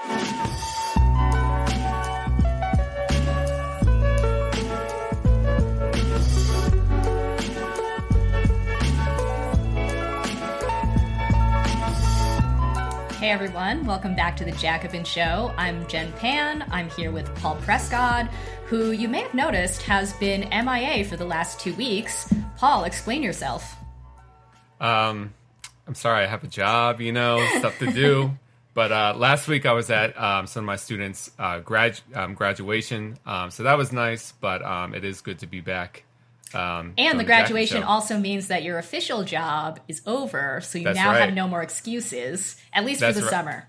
Hey everyone, welcome back to the Jacobin Show. I'm Jen Pan. I'm here with Paul Prescott, who you may have noticed has been MIA for the last two weeks. Paul, explain yourself. Um, I'm sorry, I have a job, you know, stuff to do. but uh, last week I was at um, some of my students' uh, grad um, graduation, um, so that was nice. But um, it is good to be back. Um, and the graduation also means that your official job is over, so you That's now right. have no more excuses, at least That's for the right. summer.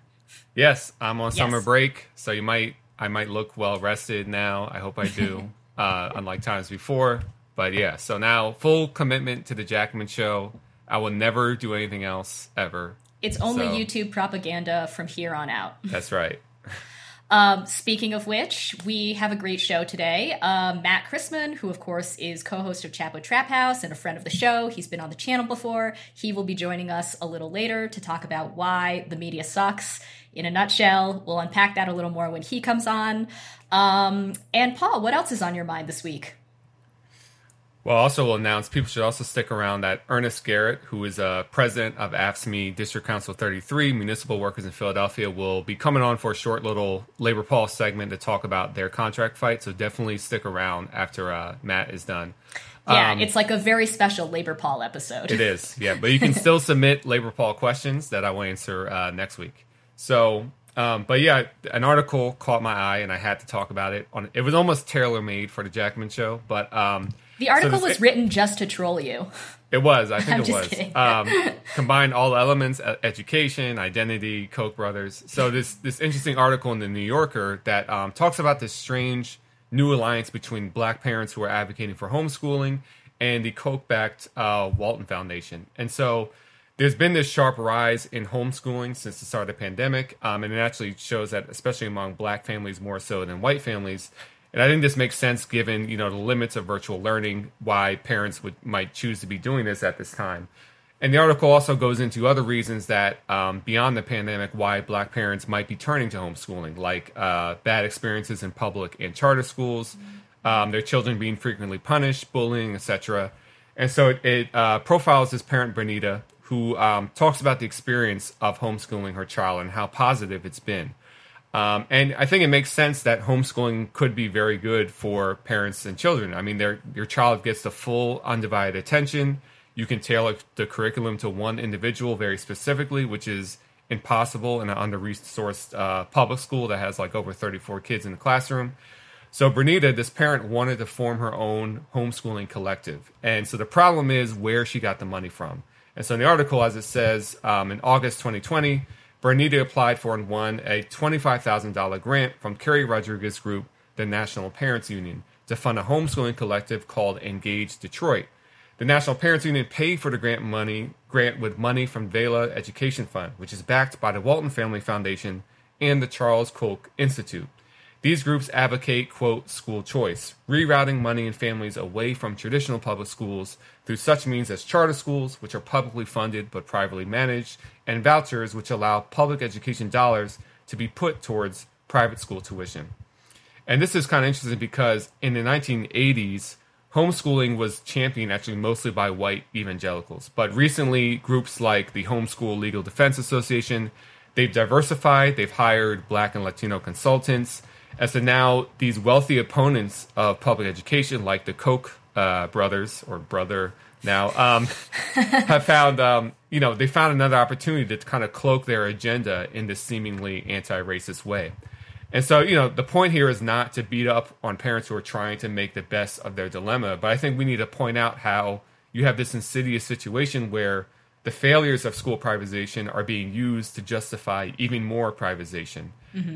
Yes, I'm on summer break, so you might I might look well rested now. I hope I do, uh, unlike times before. But yeah, so now full commitment to the Jacobin Show. I will never do anything else ever. It's only So- YouTube propaganda from here on out. That's right. Um, speaking of which, we have a great show today. Um, Matt Christman, who of course is co-host of Chapo Trap House and a friend of the show, he's been on the channel before. He will be joining us a little later to talk about why the media sucks. In a nutshell, we'll unpack that a little more when he comes on. Um, and Paul, what else is on your mind this week? Well, also will announce people should also stick around that Ernest Garrett, who is uh, president of AFSCME District Council 33, Municipal Workers in Philadelphia, will be coming on for a short little Labor Pulse segment to talk about their contract fight. So definitely stick around after uh, Matt is done. Yeah, Um, it's like a very special Labor Paul episode. It is, yeah. But you can still submit Labor Paul questions that I will answer uh, next week. So, um, but yeah, an article caught my eye, and I had to talk about it. On it was almost tailor made for the Jacobin Show, but um, The article so was written just to troll you. It was. I think it was. Um, combined all elements: education, identity, Koch brothers. So this this interesting article in the New Yorker that um, talks about this strange new alliance between Black parents who are advocating for homeschooling and the Koch-backed uh, Walton Foundation. And so there's been this sharp rise in homeschooling since the start of the pandemic, um, and it actually shows that, especially among Black families more so than white families. And I think this makes sense given you know the limits of virtual learning, why parents would might choose to be doing this at this time. And the article also goes into other reasons that um, beyond the pandemic, why Black parents might be turning to homeschooling, like uh, bad experiences in public and charter schools, um, their children being frequently punished, bullying, etc. And so it, it uh, profiles this parent, Bernita, who um, talks about the experience of homeschooling her child and how positive it's been. Um, and I think it makes sense that homeschooling could be very good for parents and children. I mean, your child gets the full undivided attention. You can tailor the curriculum to one individual very specifically, which is impossible in an under-resourced uh, public school that has like over 34 kids in the classroom. So Bernita, this parent wanted to form her own homeschooling collective, and so the problem is where she got the money from. And so in the article, as it says, um, in August 2020, Bernita applied for and won a $25,000 grant from Keri Rodrigues Group, the National Parents Union, to fund a homeschooling collective called Engage Detroit. The National Parents Union paid for the grant money grant with money from Vela Education Fund, which is backed by the Walton Family Foundation and the Charles Koch Institute. These groups advocate, quote, school choice, rerouting money and families away from traditional public schools through such means as charter schools, which are publicly funded but privately managed, and vouchers, which allow public education dollars to be put towards private school tuition. And this is kind of interesting because in the 1980s, homeschooling was championed actually mostly by white evangelicals. But recently, groups like the Homeschool Legal Defense Association, they've diversified, they've hired black and Latino consultants. And so now, these wealthy opponents of public education, like the Koch uh, brothers or brother now, um, have found, um, you know, they found another opportunity to kind of cloak their agenda in this seemingly anti-racist way. And so, you know, the point here is not to beat up on parents who are trying to make the best of their dilemma, but I think we need to point out how you have this insidious situation where the failures of school privatization are being used to justify even more privatization.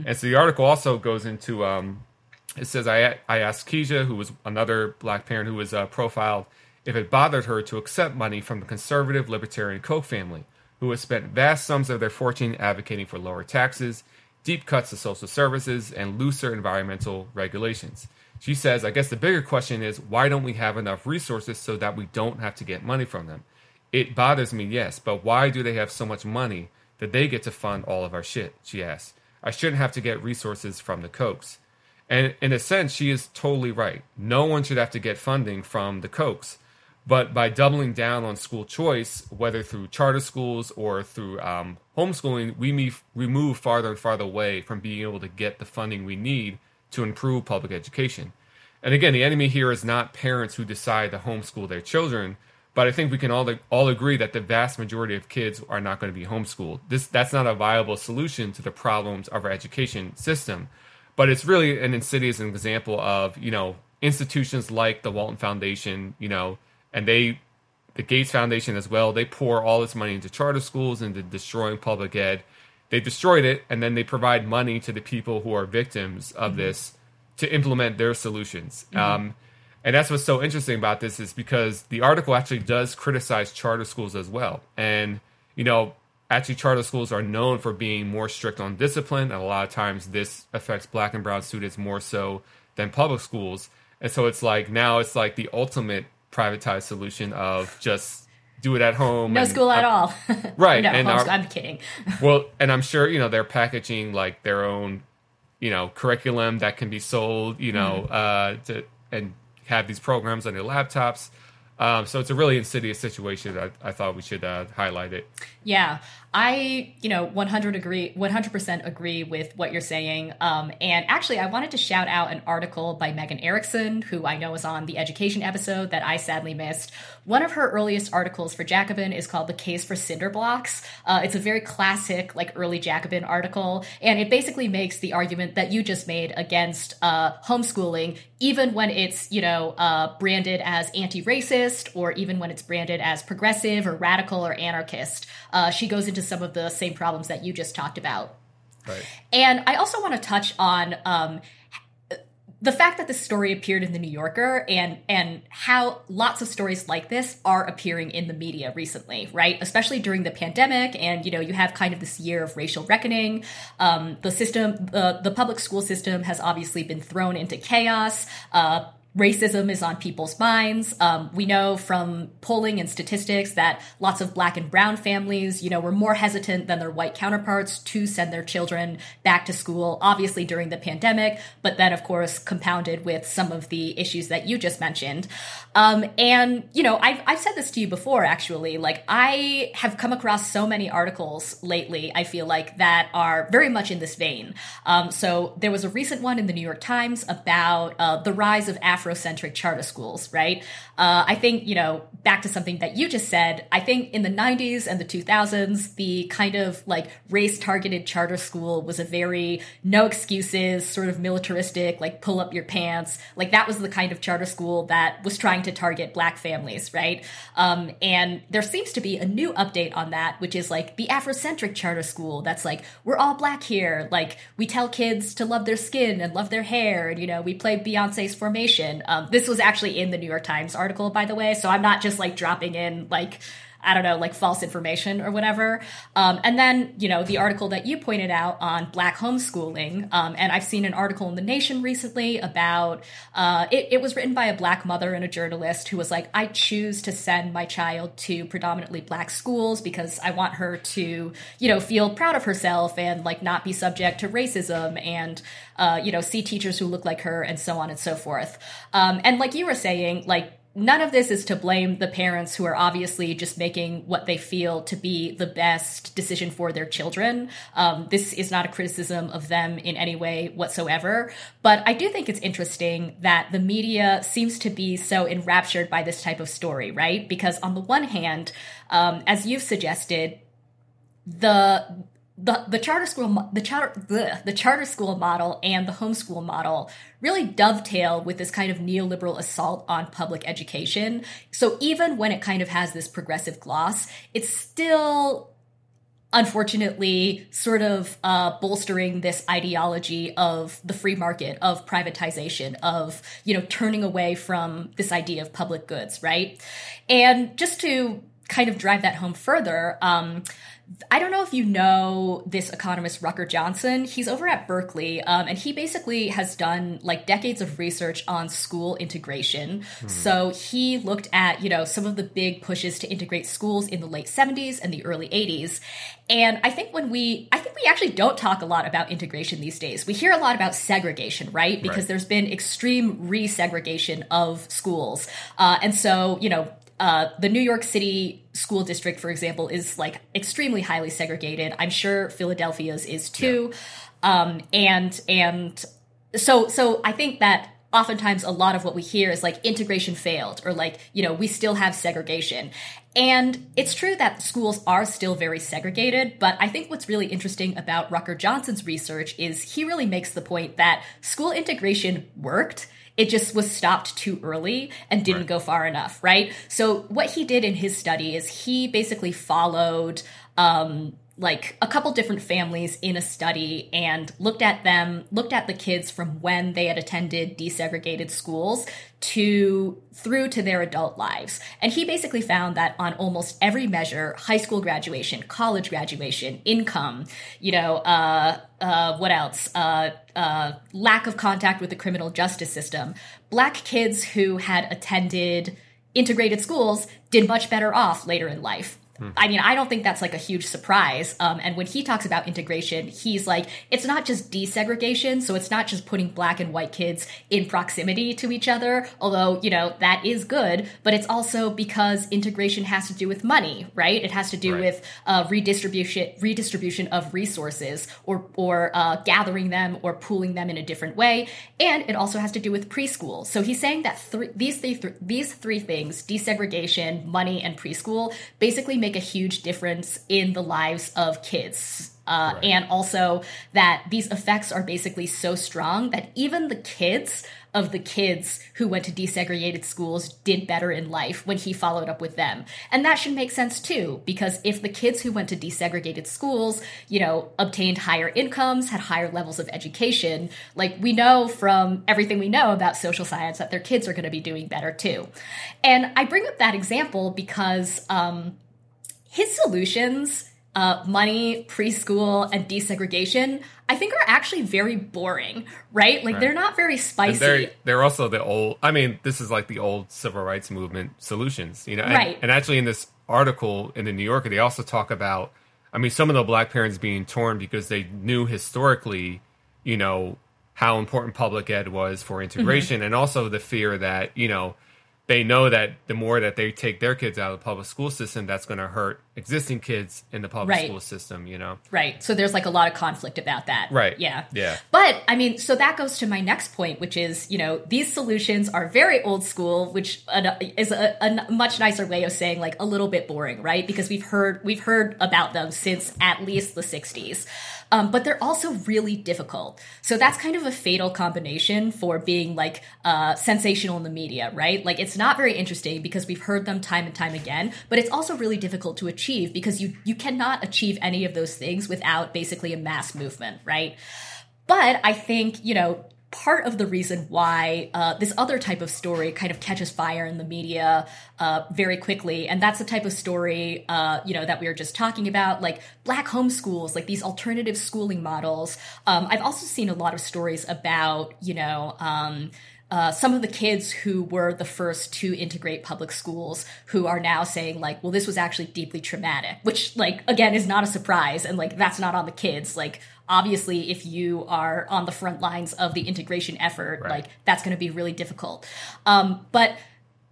And so the article also goes into um, it says I, I asked Keisha, who was another black parent who was uh, profiled, if it bothered her to accept money from the conservative libertarian Koch family, who has spent vast sums of their fortune advocating for lower taxes, deep cuts to social services, and looser environmental regulations. She says, I guess the bigger question is why don't we have enough resources so that we don't have to get money from them? It bothers me, yes, but why do they have so much money that they get to fund all of our shit? She asks. I shouldn't have to get resources from the Kochs. And in a sense, she is totally right. No one should have to get funding from the Kochs. But by doubling down on school choice, whether through charter schools or through um, homeschooling, we, move, we move farther and farther away from being able to get the funding we need to improve public education. And again, the enemy here is not parents who decide to homeschool their children, but I think we can all all agree that the vast majority of kids are not going to be homeschooled. This that's not a viable solution to the problems of our education system. But it's really an insidious example of you know institutions like the Walton Foundation, you know, and they the Gates Foundation as well. They pour all this money into charter schools into destroying public ed. They destroyed it, and then they provide money to the people who are victims of mm-hmm. this to implement their solutions. Mm-hmm. Um, and that's what's so interesting about this is because the article actually does criticize charter schools as well. And, you know, actually charter schools are known for being more strict on discipline. And a lot of times this affects black and brown students more so than public schools. And so it's like now it's like the ultimate privatized solution of just do it at home. No school at all. right. no, and our, I'm kidding. well, and I'm sure, you know, they're packaging like their own, you know, curriculum that can be sold, you know, mm-hmm. uh, to, and have these programs on their laptops. Um, so it's a really insidious situation. I, I thought we should uh, highlight it. Yeah, I, you know, 100 agree, 100% agree with what you're saying. Um, and actually, I wanted to shout out an article by Megan Erickson, who I know was on the education episode that I sadly missed. One of her earliest articles for Jacobin is called "The Case for Cinder Blocks." Uh, it's a very classic, like early Jacobin article, and it basically makes the argument that you just made against uh, homeschooling, even when it's, you know, uh, branded as anti-racist, or even when it's branded as progressive or radical or anarchist. Uh, she goes into some of the same problems that you just talked about. Right. And I also want to touch on um, the fact that this story appeared in the New Yorker and and how lots of stories like this are appearing in the media recently, right? Especially during the pandemic, and you know you have kind of this year of racial reckoning. Um, the system, uh, the public school system, has obviously been thrown into chaos. Uh, racism is on people's minds. Um, we know from polling and statistics that lots of black and brown families, you know, were more hesitant than their white counterparts to send their children back to school, obviously during the pandemic, but then, of course, compounded with some of the issues that you just mentioned. Um, and, you know, I've, I've said this to you before, actually. Like, I have come across so many articles lately, I feel like, that are very much in this vein. Um, so there was a recent one in the New York Times about uh, the rise of African Afrocentric charter schools, right? Uh, I think, you know, back to something that you just said, I think in the 90s and the 2000s, the kind of like race targeted charter school was a very no excuses, sort of militaristic, like pull up your pants. Like that was the kind of charter school that was trying to target black families, right? Um, and there seems to be a new update on that, which is like the Afrocentric charter school that's like, we're all black here. Like we tell kids to love their skin and love their hair. And, you know, we play Beyonce's formation um, this was actually in the New York Times article, by the way. So I'm not just like dropping in like I don't know, like false information or whatever. Um, and then, you know, the article that you pointed out on black homeschooling. Um, and I've seen an article in The Nation recently about uh, it, it, was written by a black mother and a journalist who was like, I choose to send my child to predominantly black schools because I want her to, you know, feel proud of herself and like not be subject to racism and, uh, you know, see teachers who look like her and so on and so forth. Um, and like you were saying, like, none of this is to blame the parents who are obviously just making what they feel to be the best decision for their children. Um, this is not a criticism of them in any way whatsoever. But I do think it's interesting that the media seems to be so enraptured by this type of story, right? Because on the one hand, um, as you've suggested, the the the charter school the charter bleh, the charter school model and the homeschool model really dovetail with this kind of neoliberal assault on public education. So even when it kind of has this progressive gloss, it's still unfortunately sort of uh, bolstering this ideology of the free market of privatization of you know turning away from this idea of public goods right and just to kind of drive that home further um, I don't know if you know this economist Rucker Johnson. He's over at Berkeley, um, and he basically has done like decades of research on school integration. Hmm. So he looked at you know some of the big pushes to integrate schools in the late '70s and the early '80s, and I think when we, I think think we actually don't talk a lot about integration these days. We hear a lot about segregation, right? Because Right. there's been extreme resegregation of schools. Uh, and so, you know, uh, the New York City school district, for example, is like extremely highly segregated. I'm sure Philadelphia's is too. Um, and and so so I think that oftentimes a lot of what we hear is like integration failed or like you know we still have segregation and it's true that schools are still very segregated but i think what's really interesting about rucker johnson's research is he really makes the point that school integration worked it just was stopped too early and didn't Right. go far enough right so what he did in his study is he basically followed um, like a couple different families in a study and looked at them looked at the kids from when they had attended desegregated schools to through to their adult lives. And he basically found that on almost every measure high school graduation college graduation income you know uh, uh, what else? Uh, uh, lack of contact with the criminal justice system. Black kids who had attended integrated schools did much better off later in life. I mean, I don't think that's like a huge surprise. Um, and when he talks about integration, he's like, it's not just desegregation. So it's not just putting black and white kids in proximity to each other, although, you know, that is good. But it's also because integration has to do with money, right? It has to do Right. with uh, redistribution, redistribution of resources or, or uh, gathering them or pooling them in a different way. And it also has to do with preschool. So he's saying that three, these, three, these three things, desegregation, money, and preschool, basically make a huge difference in the lives of kids. Uh, Right. And also that these effects are basically so strong that even the kids of the kids who went to desegregated schools did better in life when he followed up with them. And that should make sense too, because if the kids who went to desegregated schools, you know, obtained higher incomes, had higher levels of education, like we know from everything we know about social science that their kids are going to be doing better too. And I bring up that example because um, his solutions uh, money preschool and desegregation i think are actually very boring right like Right. they're not very spicy they're they're also the old. I mean, this is like the old civil rights movement solutions, you know. And, Right. And actually, in this article in the New Yorker, they also talk about. I mean, some of the black parents being torn because they knew historically, you know, how important public ed was for integration, Mm-hmm. and also the fear that you know they know that the more that they take their kids out of the public school system, that's going to hurt existing kids in the public Right. school system. You know. right so there's like a lot of conflict about that Right. yeah Yeah. But I mean, so that goes to my next point, which is, you know, these solutions are very old school, which is a, a much nicer way of saying like a little bit boring, right? Because we've heard we've heard about them since at least the '60s, um, but they're also really difficult. So that's kind of a fatal combination for being like uh, sensational in the media, right? Like it's not very interesting because we've heard them time and time again, but it's also really difficult to achieve because you you cannot achieve any of those things without basically a mass movement, right? But I think, you know, part of the reason why uh, this other type of story kind of catches fire in the media uh, very quickly, and that's the type of story, uh, you know, that we were just talking about, like black homeschools, like these alternative schooling models. Um, I've also seen a lot of stories about, you know, um, uh, some of the kids who were the first to integrate public schools who are now saying like well this was actually deeply traumatic which like again is not a surprise. And like that's not on the kids. Like obviously if you are on the front lines of the integration effort Right. like that's going to be really difficult. Um, but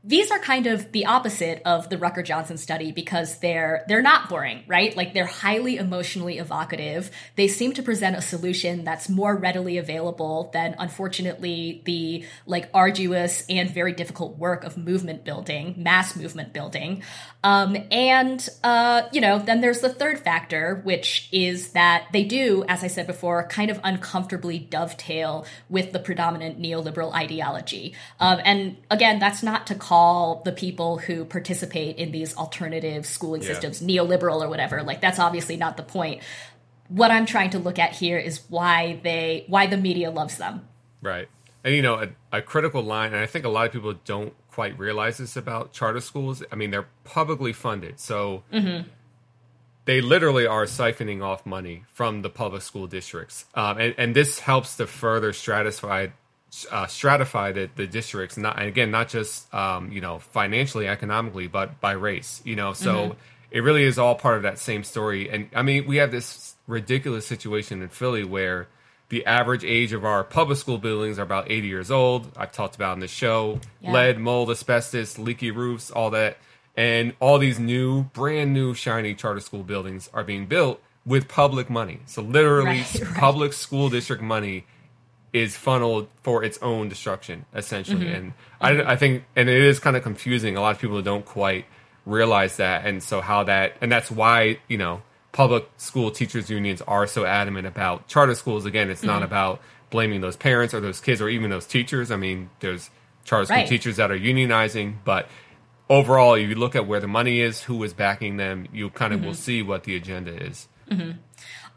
these are kind of the opposite of the Rucker Johnson study because they're they're not boring, right? Like they're highly emotionally evocative. They seem to present a solution that's more readily available than unfortunately the like arduous and very difficult work of movement building, mass movement building. Um, and uh, you know, then there's the third factor, which is that they do, as I said before, kind of uncomfortably dovetail with the predominant neoliberal ideology. Um, and again, that's not to call the people who participate in these alternative schooling Yeah. systems neoliberal or whatever. Like that's obviously not the point. What I'm trying to look at here is why they why the media loves them. Right. And you know, a, a critical line, and I think a lot of people don't quite realize this about charter schools. I mean, they're publicly funded, so they literally are siphoning off money from the public school districts, um, and, and this helps to further stratify uh, stratify the, the districts. Not and again, not just um, you know financially, economically, but by race. You know, so it really is all part of that same story. And I mean, we have this ridiculous situation in Philly where the average age of our public school buildings are about 80 years old. I've talked about in the show Yeah. lead, mold, asbestos, leaky roofs, all that. And all these new, brand new, shiny charter school buildings are being built with public money. So literally, Right, right. public school district money is funneled for its own destruction, essentially. Mm-hmm. And I, I think, and it is kind of confusing. A lot of people don't quite realize that, and so how that, and that's why you know public school teachers unions are so adamant about charter schools. Again, it's Mm-hmm. not about blaming those parents or those kids or even those teachers. I mean, there's charter school Right. teachers that are unionizing, but overall, if you look at where the money is, who is backing them, you kind of Mm-hmm. will see what the agenda is.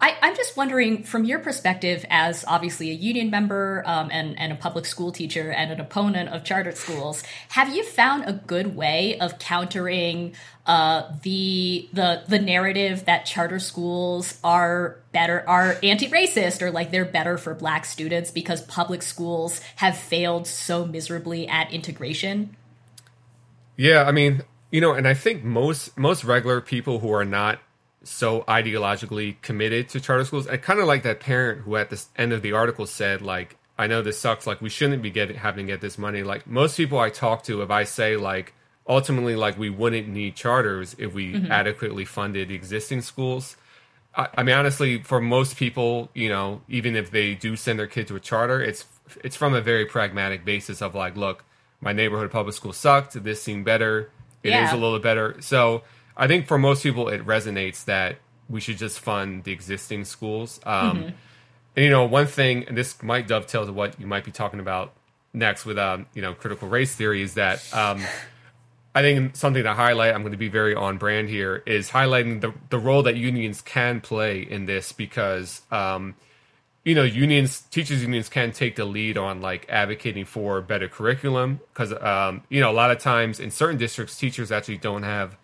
I, I'm just wondering, from your perspective, as obviously a union member um, and, and a public school teacher and an opponent of charter schools, have you found a good way of countering uh, the the the narrative that charter schools are better are anti-racist or like they're better for black students because public schools have failed so miserably at integration? Yeah, I mean, you know, and I think most most regular people who are not so ideologically committed to charter schools, I kind of like that parent who at the end of the article said, like, I know this sucks, like we shouldn't be getting having to get this money. Like most people I talk to, if I say like ultimately like we wouldn't need charters if we mm-hmm. adequately funded existing schools. I, I mean, honestly, for most people, you know, even if they do send their kid to a charter, it's it's from a very pragmatic basis of like, look, my neighborhood public school sucked. This seemed better. It is Yeah. a little better. So I think for most people, it resonates that we should just fund the existing schools. Um, And you know, one thing, and this might dovetail to what you might be talking about next with, um, you know, critical race theory, is that um, I think something to highlight, I'm going to be very on brand here, is highlighting the, the role that unions can play in this because, um, you know, unions, teachers unions can take the lead on like advocating for better curriculum because, um, you know, a lot of times in certain districts, teachers actually don't have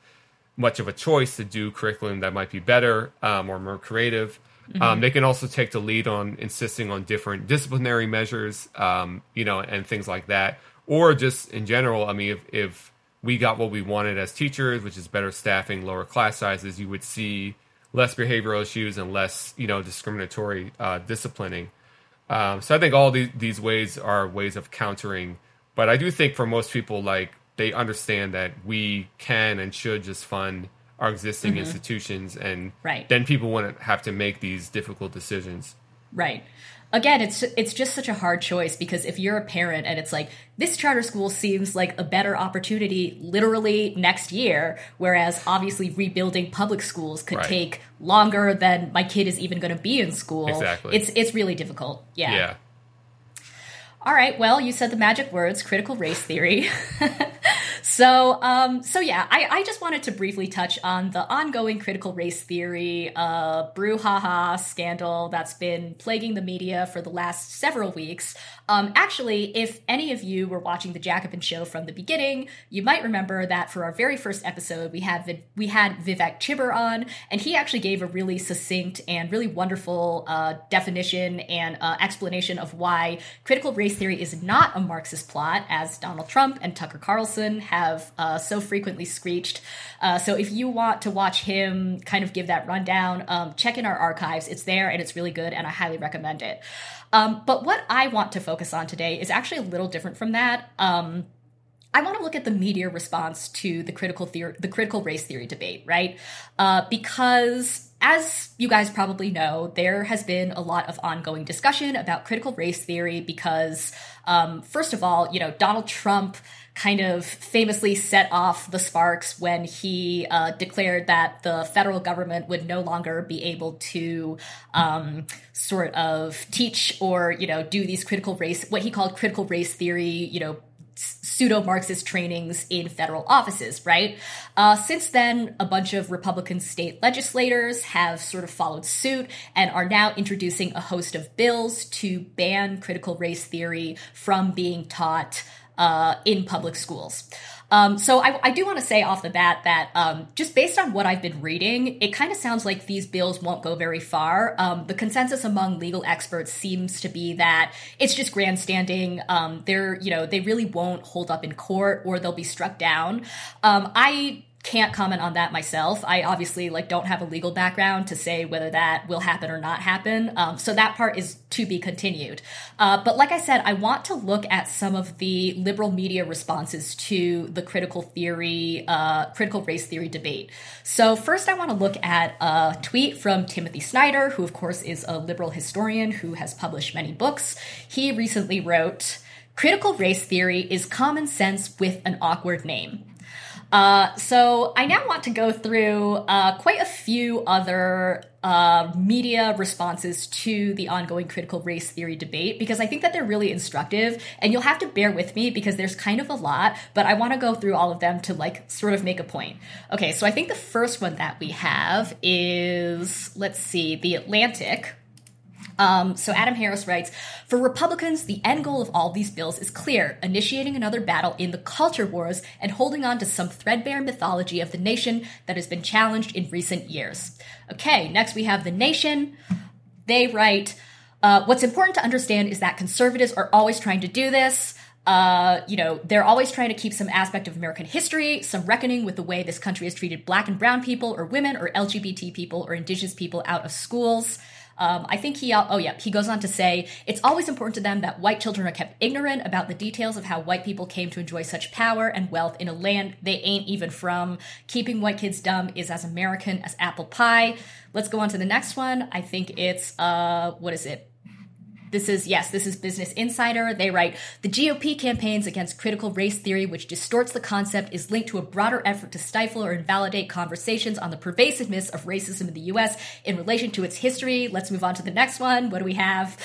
much of a choice to do curriculum that might be better um, or more creative. Um, they can also take the lead on insisting on different disciplinary measures, um, you know, and things like that, or just in general. I mean, if, if we got what we wanted as teachers, which is better staffing, lower class sizes, you would see less behavioral issues and less, you know, discriminatory uh, disciplining. Um, so I think all these, these ways are ways of countering. But I do think for most people, like they understand that we can and should just fund our existing mm-hmm. institutions, and Right. then people wouldn't have to make these difficult decisions. Right. Again, it's it's just such a hard choice because if you're a parent and it's like this charter school seems like a better opportunity literally next year, whereas obviously rebuilding public schools could Right. take longer than my kid is even going to be in school. Exactly. It's it's really difficult. Yeah. Yeah. All right. Well, you said the magic words, critical race theory. so, um, so yeah, I, I just wanted to briefly touch on the ongoing critical race theory uh, brouhaha scandal that's been plaguing the media for the last several weeks. Um, actually, if any of you were watching the Jacobin show from the beginning, you might remember that for our very first episode, we had we had Vivek Chibber on, and he actually gave a really succinct and really wonderful uh, definition and uh, explanation of why critical race theory is not a Marxist plot, as Donald Trump and Tucker Carlson have uh, so frequently screeched. Uh, so if you want to watch him kind of give that rundown, um, check in our archives. It's there and it's really good, and I highly recommend it. Um, but what I want to focus on today is actually a little different from that. Um, I want to look at the media response to the critical theory, the critical race theory debate, right? Uh, because as you guys probably know, there has been a lot of ongoing discussion about critical race theory because, um, first of all, you know, Donald Trump kind of famously set off the sparks when he uh, declared that the federal government would no longer be able to um, sort of teach or, you know, do these critical race, what he called critical race theory, you know, pseudo Marxist trainings in federal offices, right? Uh, since then, a bunch of Republican state legislators have sort of followed suit and are now introducing a host of bills to ban critical race theory from being taught uh, in public schools. Um, so I, I do want to say off the bat that um, just based on what I've been reading, it kind of sounds like these bills won't go very far. Um, the consensus among legal experts seems to be that it's just grandstanding. Um, they're you know they really won't hold up in court or they'll be struck down. Um, I can't comment on that myself. I obviously like don't have a legal background to say whether that will happen or not happen. Um, so that part is to be continued. Uh, but like I said, I want to look at some of the liberal media responses to the critical theory, uh, critical race theory debate. So first, I want to look at a tweet from Timothy Snyder, who of course is a liberal historian who has published many books. He recently wrote. Critical race theory is common sense with an awkward name. Uh, so I now want to go through uh, quite a few other uh, media responses to the ongoing critical race theory debate because I think that they're really instructive. And you'll have to bear with me because there's kind of a lot, but I want to go through all of them to like sort of make a point. Okay, so I think the first one that we have is let's see, The Atlantic um, so Adam Harris writes For Republicans, the end goal of all these bills is clear initiating another battle in the culture wars and holding on to some threadbare mythology of the nation that has been challenged in recent years. Okay, next we have The Nation. They write uh, What's important to understand is that conservatives are always trying to do this. Uh, you know, they're always trying to keep some aspect of American history, some reckoning with the way this country has treated black and brown people, or women, or LGBT people, or indigenous people out of schools. Um, I think he, oh yeah, he goes on to say it's always important to them that white children are kept ignorant about the details of how white people came to enjoy such power and wealth in a land they ain't even from. Keeping white kids dumb is as American as apple pie. Let's go on to the next one. I think it's, uh, what is it? This is, yes, this is Business Insider. They write The GOP campaigns against critical race theory, which distorts the concept, is linked to a broader effort to stifle or invalidate conversations on the pervasiveness of racism in the U.S. in relation to its history. Let's move on to the next one. What do we have?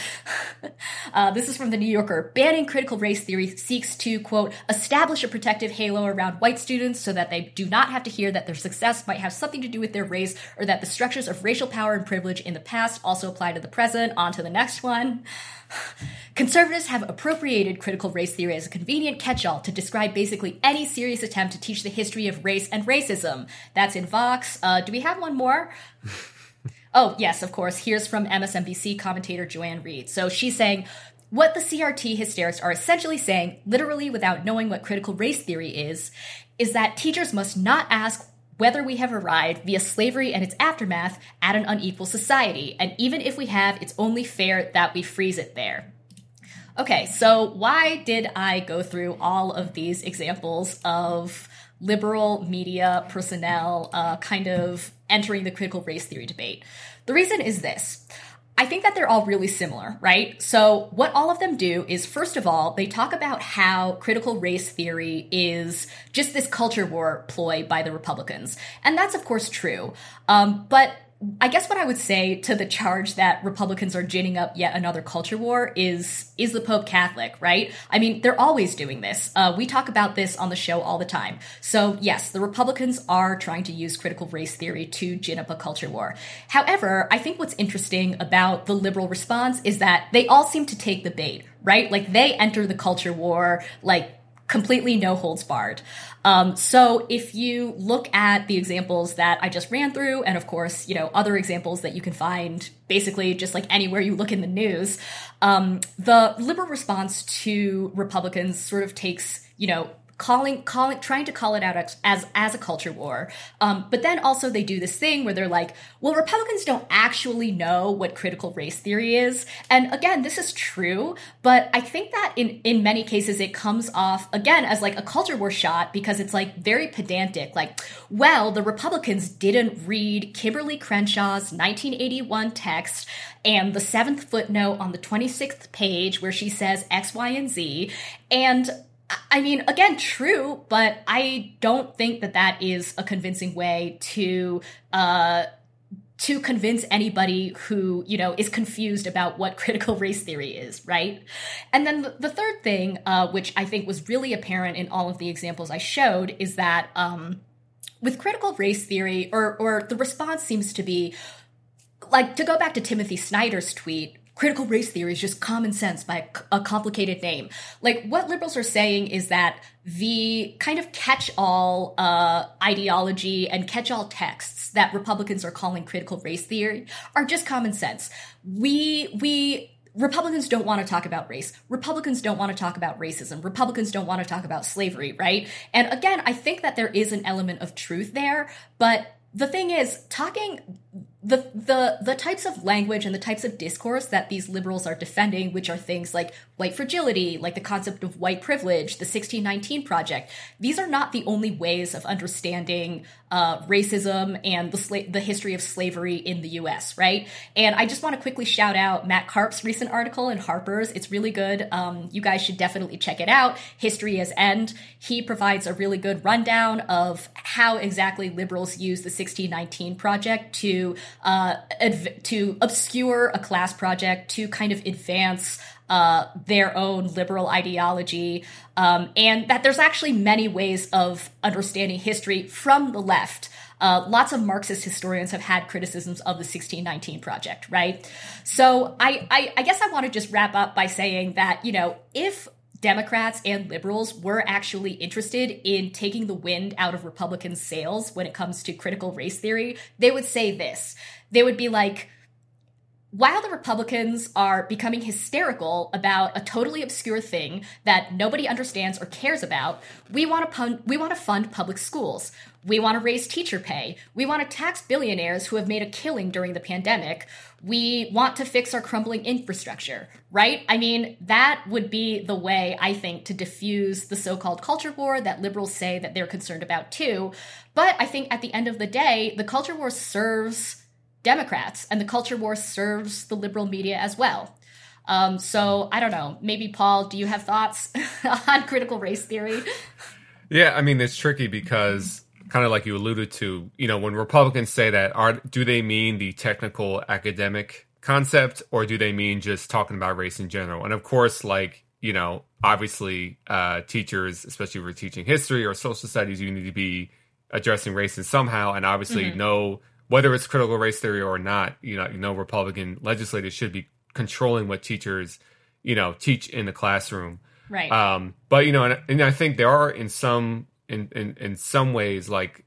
uh, this is from The New Yorker. Banning critical race theory seeks to, quote, establish a protective halo around white students so that they do not have to hear that their success might have something to do with their race or that the structures of racial power and privilege in the past also apply to the present. On to the next one. Conservatives have appropriated critical race theory as a convenient catch all to describe basically any serious attempt to teach the history of race and racism. That's in Vox. Uh, do we have one more? oh, yes, of course. Here's from MSNBC commentator Joy Ann Reid. So she's saying, what the CRT hysterics are essentially saying, literally without knowing what critical race theory is, is that teachers must not ask whether we have arrived via slavery and its aftermath at an unequal society. And even if we have, it's only fair that we freeze it there. Okay, so why did I go through all of these examples of liberal media personnel uh, kind of entering the critical race theory debate? The reason is this. I think that they're all really similar, right? So, what all of them do is, first of all, they talk about how critical race theory is just this culture war ploy by the Republicans. And that's, of course, true. Um, but I guess what I would say to the charge that Republicans are ginning up yet another culture war is is the Pope Catholic, right? I mean, they're always doing this. Uh, we talk about this on the show all the time. So yes, the Republicans are trying to use critical race theory to gin up a culture war. However, I think what's interesting about the liberal response is that they all seem to take the bait, right? Like they enter the culture war like completely no holds barred. Um, so if you look at the examples that I just ran through, and of course, you know, other examples that you can find basically just like anywhere you look in the news, um, the liberal response to Republicans sort of takes, you know, calling calling trying to call it out as as a culture war. Um, but then also they do this thing where they're like well republicans don't actually know what critical race theory is. And again this is true but i think that in in many cases it comes off again as like a culture war shot because it's like very pedantic. Like well the republicans didn't read kimberly crenshaw's 1981 text and the seventh footnote on the 26th page where she says x y and z. And I mean, again, true, but I don't think that that is a convincing way to uh, to convince anybody who you know is confused about what critical race theory is, right? And then the, third thing, uh, which I think was really apparent in all of the examples I showed, is that um, with critical race theory, or or the response seems to be like to go back to Timothy Snyder's tweet critical race theory is just common sense by a, complicated name. Like what liberals are saying is that the kind of catch-all uh, ideology and catch-all texts that Republicans are calling critical race theory are just common sense. We we Republicans don't want to talk about race. Republicans don't want to talk about racism. Republicans don't want to talk about slavery, right? And again, I think that there is an element of truth there, but the thing is, talking the the the types of language and the types of discourse that these liberals are defending, which are things like white fragility, like the concept of white privilege, the 1619 project, these are not the only ways of understanding uh, racism and the sla- the history of slavery in the U.S. Right? And I just want to quickly shout out Matt Karp's recent article in Harper's. It's really good. Um, you guys should definitely check it out. History as End. He provides a really good rundown of how exactly liberals use the 1619 project to uh, adv- to obscure a class project, to kind of advance uh, their own liberal ideology, um, and that there's actually many ways of understanding history from the left. Uh, lots of Marxist historians have had criticisms of the 1619 project, right? So I, I, I guess I want to just wrap up by saying that, you know, if Democrats and liberals were actually interested in taking the wind out of Republican sails when it comes to critical race theory, they would say this. They would be like, while the Republicans are becoming hysterical about a totally obscure thing that nobody understands or cares about, we want to pun- we want to fund public schools. We want to raise teacher pay. We want to tax billionaires who have made a killing during the pandemic. We want to fix our crumbling infrastructure, right? I mean, that would be the way, I think, to diffuse the so called culture war that liberals say that they're concerned about too. But I think at the end of the day, the culture war serves Democrats, and the culture war serves the liberal media as well. Um, so I don't know. Maybe Paul, do you have thoughts on critical race theory? Yeah, I mean it's tricky because kind of like you alluded to, you know, when Republicans say that, are do they mean the technical academic concept or do they mean just talking about race in general? And of course, like, you know, obviously uh, teachers, especially if we're teaching history or social studies, you need to be addressing race in somehow and obviously mm-hmm. know whether it's critical race theory or not, you know, you know, Republican legislators should be controlling what teachers, you know, teach in the classroom. Right. Um, but you know, and, and I think there are in some in, in in some ways, like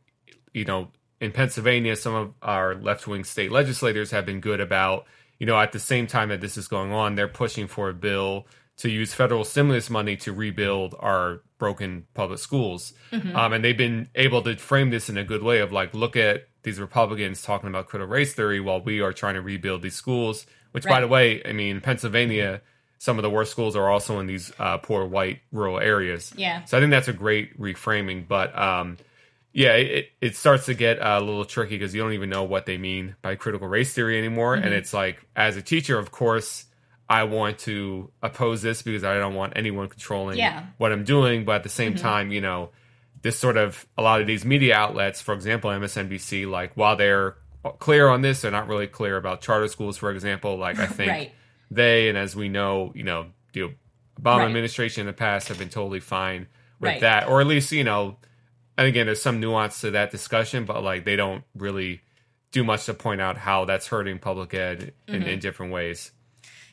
you know, in Pennsylvania, some of our left wing state legislators have been good about, you know, at the same time that this is going on, they're pushing for a bill to use federal stimulus money to rebuild our broken public schools. Mm-hmm. Um, and they've been able to frame this in a good way of like, look at these Republicans talking about critical race theory while we are trying to rebuild these schools. Which, right. by the way, I mean, Pennsylvania, some of the worst schools are also in these uh, poor white rural areas. Yeah. So I think that's a great reframing. But um, yeah, it, it starts to get a little tricky because you don't even know what they mean by critical race theory anymore. Mm-hmm. And it's like, as a teacher, of course, I want to oppose this because I don't want anyone controlling yeah. what I'm doing. But at the same mm-hmm. time, you know, this sort of a lot of these media outlets, for example, MSNBC, like while they're clear on this, they're not really clear about charter schools, for example. Like I think right. They, and as we know, you know, the Obama right. administration in the past have been totally fine with right. that, or at least you know, and again, there's some nuance to that discussion, but like they don't really do much to point out how that's hurting public ed in, mm-hmm. in different ways.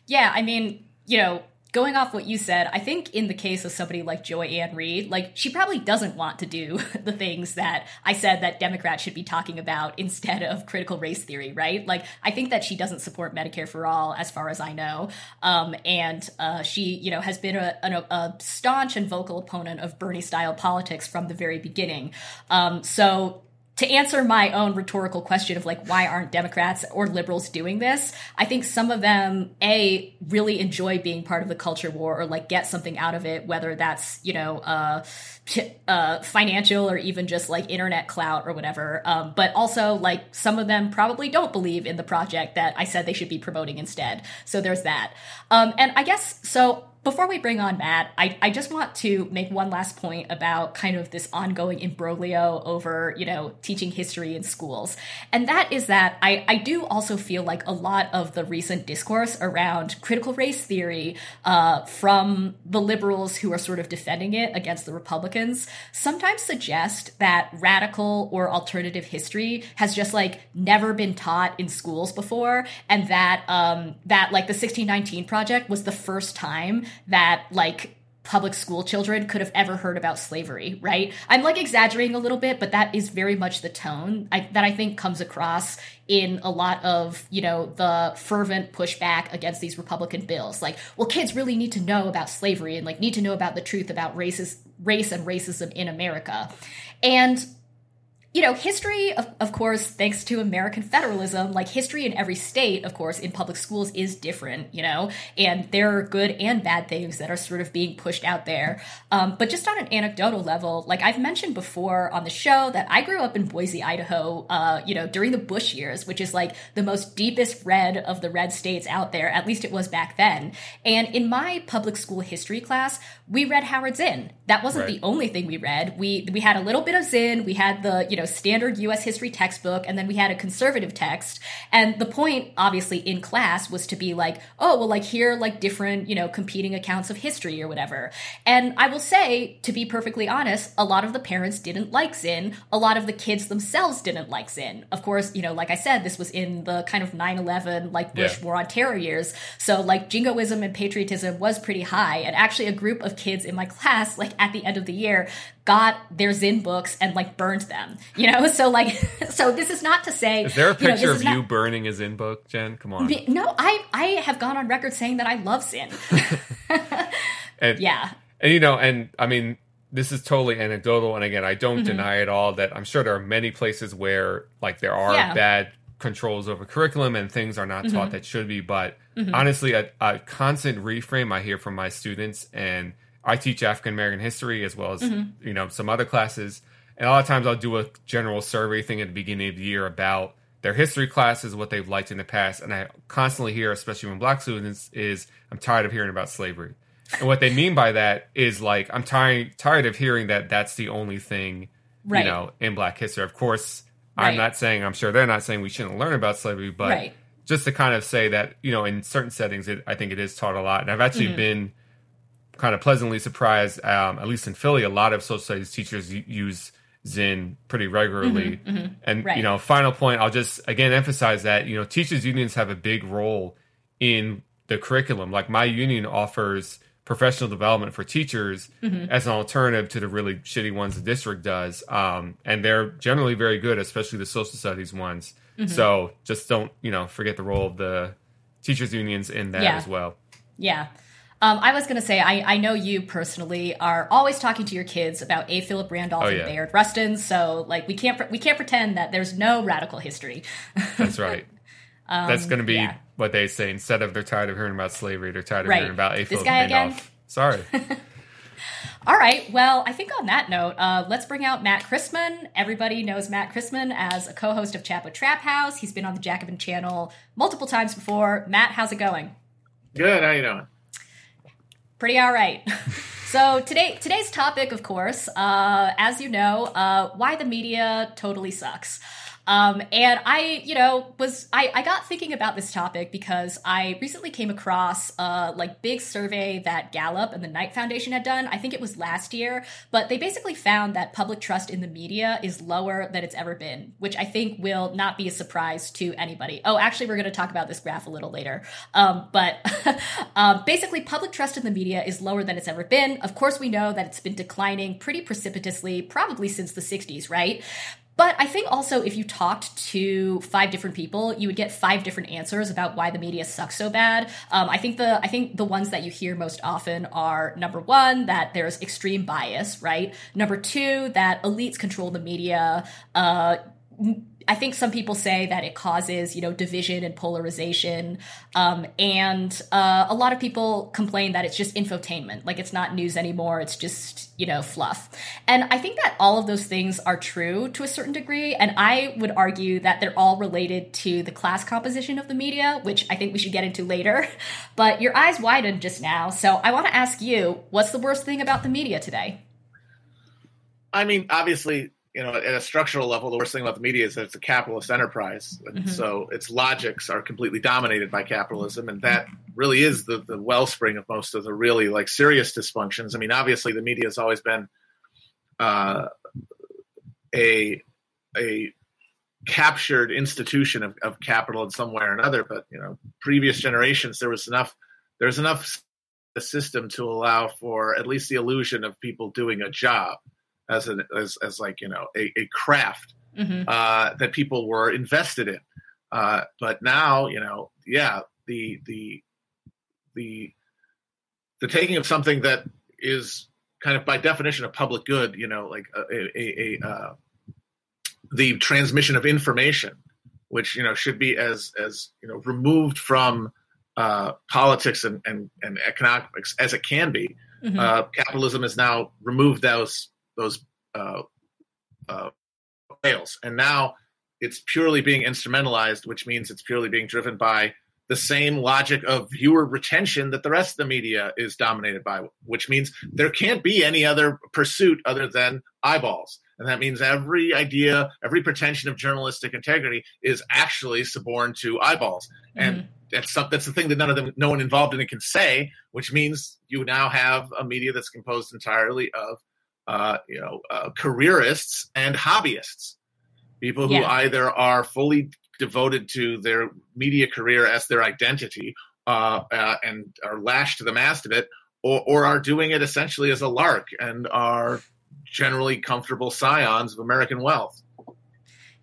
Yeah, I mean, you know, going off what you said, I think in the case of somebody like Joy Ann Reid, like she probably doesn't want to do the things that I said that Democrats should be talking about instead of critical race theory, right? Like I think that she doesn't support Medicare for all, as far as I know, um, and uh, she, you know, has been a, a, a, staunch and vocal opponent of Bernie style politics from the very beginning. Um, so to answer my own rhetorical question of like why aren't democrats or liberals doing this? I think some of them a really enjoy being part of the culture war or like get something out of it whether that's you know uh, uh, financial or even just like internet clout or whatever. Um, but also like some of them probably don't believe in the project that i said they should be promoting instead. So there's that. Um, and i guess so before we bring on Matt, I, I just want to make one last point about kind of this ongoing imbroglio over, you know, teaching history in schools. And that is that I, I do also feel like a lot of the recent discourse around critical race theory uh, from the liberals who are sort of defending it against the Republicans sometimes suggest that radical or alternative history has just like never been taught in schools before. And that, um, that like the 1619 project was the first time that like public school children could have ever heard about slavery, right? I'm like exaggerating a little bit, but that is very much the tone I, that I think comes across in a lot of, you know, the fervent pushback against these Republican bills. Like, well, kids really need to know about slavery and like need to know about the truth about races, race and racism in America. And you know, history, of, of course, thanks to American federalism, like history in every state, of course, in public schools is different, you know, and there are good and bad things that are sort of being pushed out there. Um, but just on an anecdotal level, like I've mentioned before on the show, that I grew up in Boise, Idaho, uh, you know, during the Bush years, which is like the most deepest red of the red states out there. At least it was back then. And in my public school history class, we read Howard Zinn. That wasn't right. the only thing we read. We we had a little bit of Zinn. We had the you know standard U.S. history textbook, and then we had a conservative text. And the point, obviously, in class was to be like, oh well, like here like different you know competing accounts of history or whatever. And I will say, to be perfectly honest, a lot of the parents didn't like Zinn. A lot of the kids themselves didn't like Zinn. Of course, you know, like I said, this was in the kind of 9/11 like Bush yeah. War on Terror years, so like jingoism and patriotism was pretty high. And actually, a group of kids in my class, like at the end of the year, got their Zinn books and like burned them. You know, so like, so this is not to say. Is there a picture you know, of you not, burning a Zinn book, Jen? Come on. No, I I have gone on record saying that I love Zinn. and, yeah, and you know, and I mean, this is totally anecdotal, and again, I don't mm-hmm. deny at all that I'm sure there are many places where like there are yeah. bad controls over curriculum and things are not mm-hmm. taught that should be. But mm-hmm. honestly, a, a constant reframe I hear from my students and I teach African American history as well as mm-hmm. you know some other classes, and a lot of times I'll do a general survey thing at the beginning of the year about their history classes, what they've liked in the past, and I constantly hear, especially when black students, is I'm tired of hearing about slavery, and what they mean by that is like I'm tired tired of hearing that that's the only thing right. you know in black history. Of course, right. I'm not saying I'm sure they're not saying we shouldn't learn about slavery, but right. just to kind of say that you know in certain settings, it, I think it is taught a lot, and I've actually mm-hmm. been kind of pleasantly surprised, um, at least in Philly, a lot of social studies teachers use Zinn pretty regularly. Mm-hmm, mm-hmm, and, right. you know, final point, I'll just again emphasize that, you know, teachers' unions have a big role in the curriculum. Like my union offers professional development for teachers mm-hmm. as an alternative to the really shitty ones the district does. Um, and they're generally very good, especially the social studies ones. Mm-hmm. So just don't, you know, forget the role of the teachers' unions in that yeah. as well. Yeah. Um, I was going to say, I, I know you personally are always talking to your kids about A. Philip Randolph oh, yeah. and Bayard Rustin, so like we can't we can't pretend that there's no radical history. That's right. um, That's going to be yeah. what they say instead of they're tired of hearing about slavery, they're tired of right. hearing about A. This Philip Randolph. Again? Sorry. All right. Well, I think on that note, uh, let's bring out Matt Christman. Everybody knows Matt Christman as a co-host of Chapo Trap House. He's been on the Jacobin channel multiple times before. Matt, how's it going? Good. How you doing? Pretty all right. so today today's topic, of course, uh, as you know, uh, why the media totally sucks. Um, and I, you know, was I, I got thinking about this topic because I recently came across a like big survey that Gallup and the Knight Foundation had done. I think it was last year, but they basically found that public trust in the media is lower than it's ever been, which I think will not be a surprise to anybody. Oh, actually, we're going to talk about this graph a little later. Um, but um, basically, public trust in the media is lower than it's ever been. Of course, we know that it's been declining pretty precipitously, probably since the 60s, right? But I think also if you talked to five different people, you would get five different answers about why the media sucks so bad. Um, I think the I think the ones that you hear most often are number one that there's extreme bias, right? Number two that elites control the media. Uh, I think some people say that it causes, you know, division and polarization. Um, and uh, a lot of people complain that it's just infotainment. Like it's not news anymore. It's just, you know, fluff. And I think that all of those things are true to a certain degree. And I would argue that they're all related to the class composition of the media, which I think we should get into later. But your eyes widened just now. So I want to ask you, what's the worst thing about the media today? I mean, obviously, you know, at a structural level, the worst thing about the media is that it's a capitalist enterprise. And mm-hmm. so its logics are completely dominated by capitalism. And that really is the, the wellspring of most of the really like serious dysfunctions. I mean, obviously the media has always been uh, a, a captured institution of, of capital in some way or another. But, you know, previous generations, there was enough, there's enough a system to allow for at least the illusion of people doing a job as an as, as like you know a, a craft mm-hmm. uh, that people were invested in. Uh, but now you know, yeah, the the the the taking of something that is kind of by definition a public good, you know, like a, a, a uh, the transmission of information, which you know should be as as you know removed from uh, politics and, and and economics as it can be. Mm-hmm. Uh, capitalism has now removed those those uh, uh, rails, and now it's purely being instrumentalized, which means it's purely being driven by the same logic of viewer retention that the rest of the media is dominated by, which means there can't be any other pursuit other than eyeballs. And that means every idea, every pretension of journalistic integrity is actually suborned to eyeballs. And mm-hmm. that's some, that's the thing that none of them, no one involved in it can say, which means you now have a media that's composed entirely of, uh, you know, uh, careerists and hobbyists, people who yeah. either are fully devoted to their media career as their identity uh, uh, and are lashed to the mast of it, or, or are doing it essentially as a lark and are generally comfortable scions of American wealth.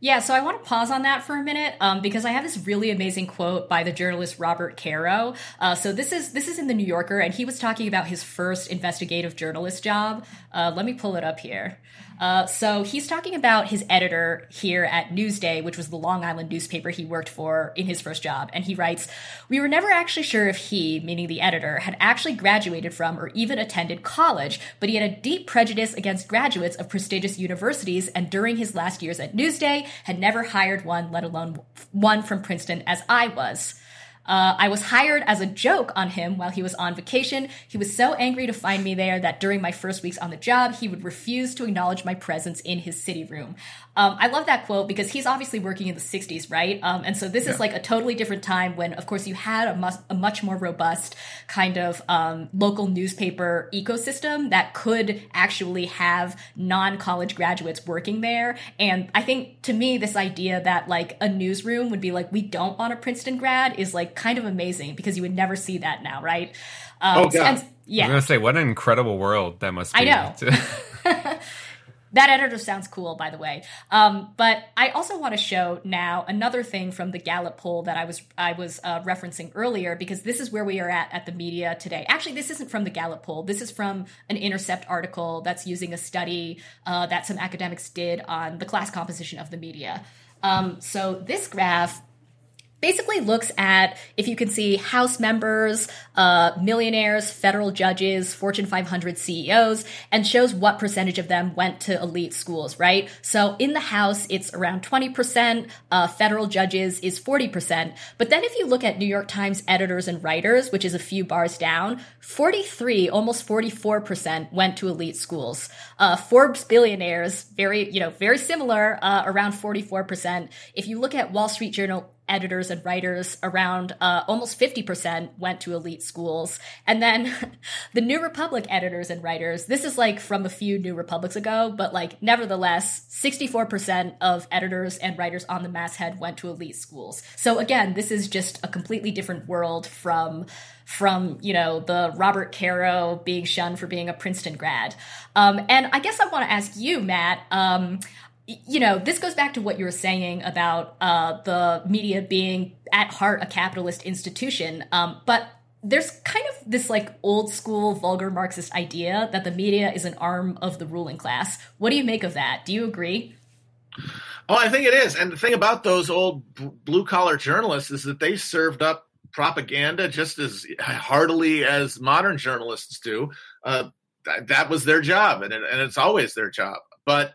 Yeah, so I want to pause on that for a minute um, because I have this really amazing quote by the journalist Robert Caro. Uh, so this is this is in the New Yorker, and he was talking about his first investigative journalist job. Uh, let me pull it up here. Uh, so he's talking about his editor here at Newsday, which was the Long Island newspaper he worked for in his first job. And he writes, We were never actually sure if he, meaning the editor, had actually graduated from or even attended college, but he had a deep prejudice against graduates of prestigious universities, and during his last years at Newsday, had never hired one, let alone one from Princeton, as I was. Uh, I was hired as a joke on him while he was on vacation. He was so angry to find me there that during my first weeks on the job, he would refuse to acknowledge my presence in his city room. Um, I love that quote because he's obviously working in the 60s, right? Um, and so this yeah. is like a totally different time when, of course, you had a, mu- a much more robust kind of um, local newspaper ecosystem that could actually have non college graduates working there. And I think to me, this idea that like a newsroom would be like, we don't want a Princeton grad is like kind of amazing because you would never see that now, right? Um, oh, God. And, yeah. I was going to say, what an incredible world that must be. I know. That editor sounds cool, by the way. Um, but I also want to show now another thing from the Gallup poll that I was I was uh, referencing earlier because this is where we are at at the media today. Actually, this isn't from the Gallup poll. This is from an Intercept article that's using a study uh, that some academics did on the class composition of the media. Um, so this graph basically looks at if you can see House members, uh, millionaires, federal judges, Fortune 500 CEOs, and shows what percentage of them went to elite schools, right? So in the House, it's around 20%, uh, federal judges is 40%. But then if you look at New York Times editors and writers, which is a few bars down, 43, almost 44% went to elite schools. Uh, Forbes billionaires, very, you know, very similar, uh, around 44%. If you look at Wall Street Journal editors and writers around uh, almost 50% went to elite schools. And then the new republic editors and writers this is like from a few new republics ago but like nevertheless 64% of editors and writers on the masthead went to elite schools. So again this is just a completely different world from from you know the robert caro being shunned for being a princeton grad. Um, and i guess i want to ask you matt um, you know, this goes back to what you were saying about uh, the media being at heart a capitalist institution. Um, but there's kind of this like old school vulgar Marxist idea that the media is an arm of the ruling class. What do you make of that? Do you agree? Oh, I think it is. And the thing about those old blue collar journalists is that they served up propaganda just as heartily as modern journalists do. Uh, that, that was their job, and, it, and it's always their job. But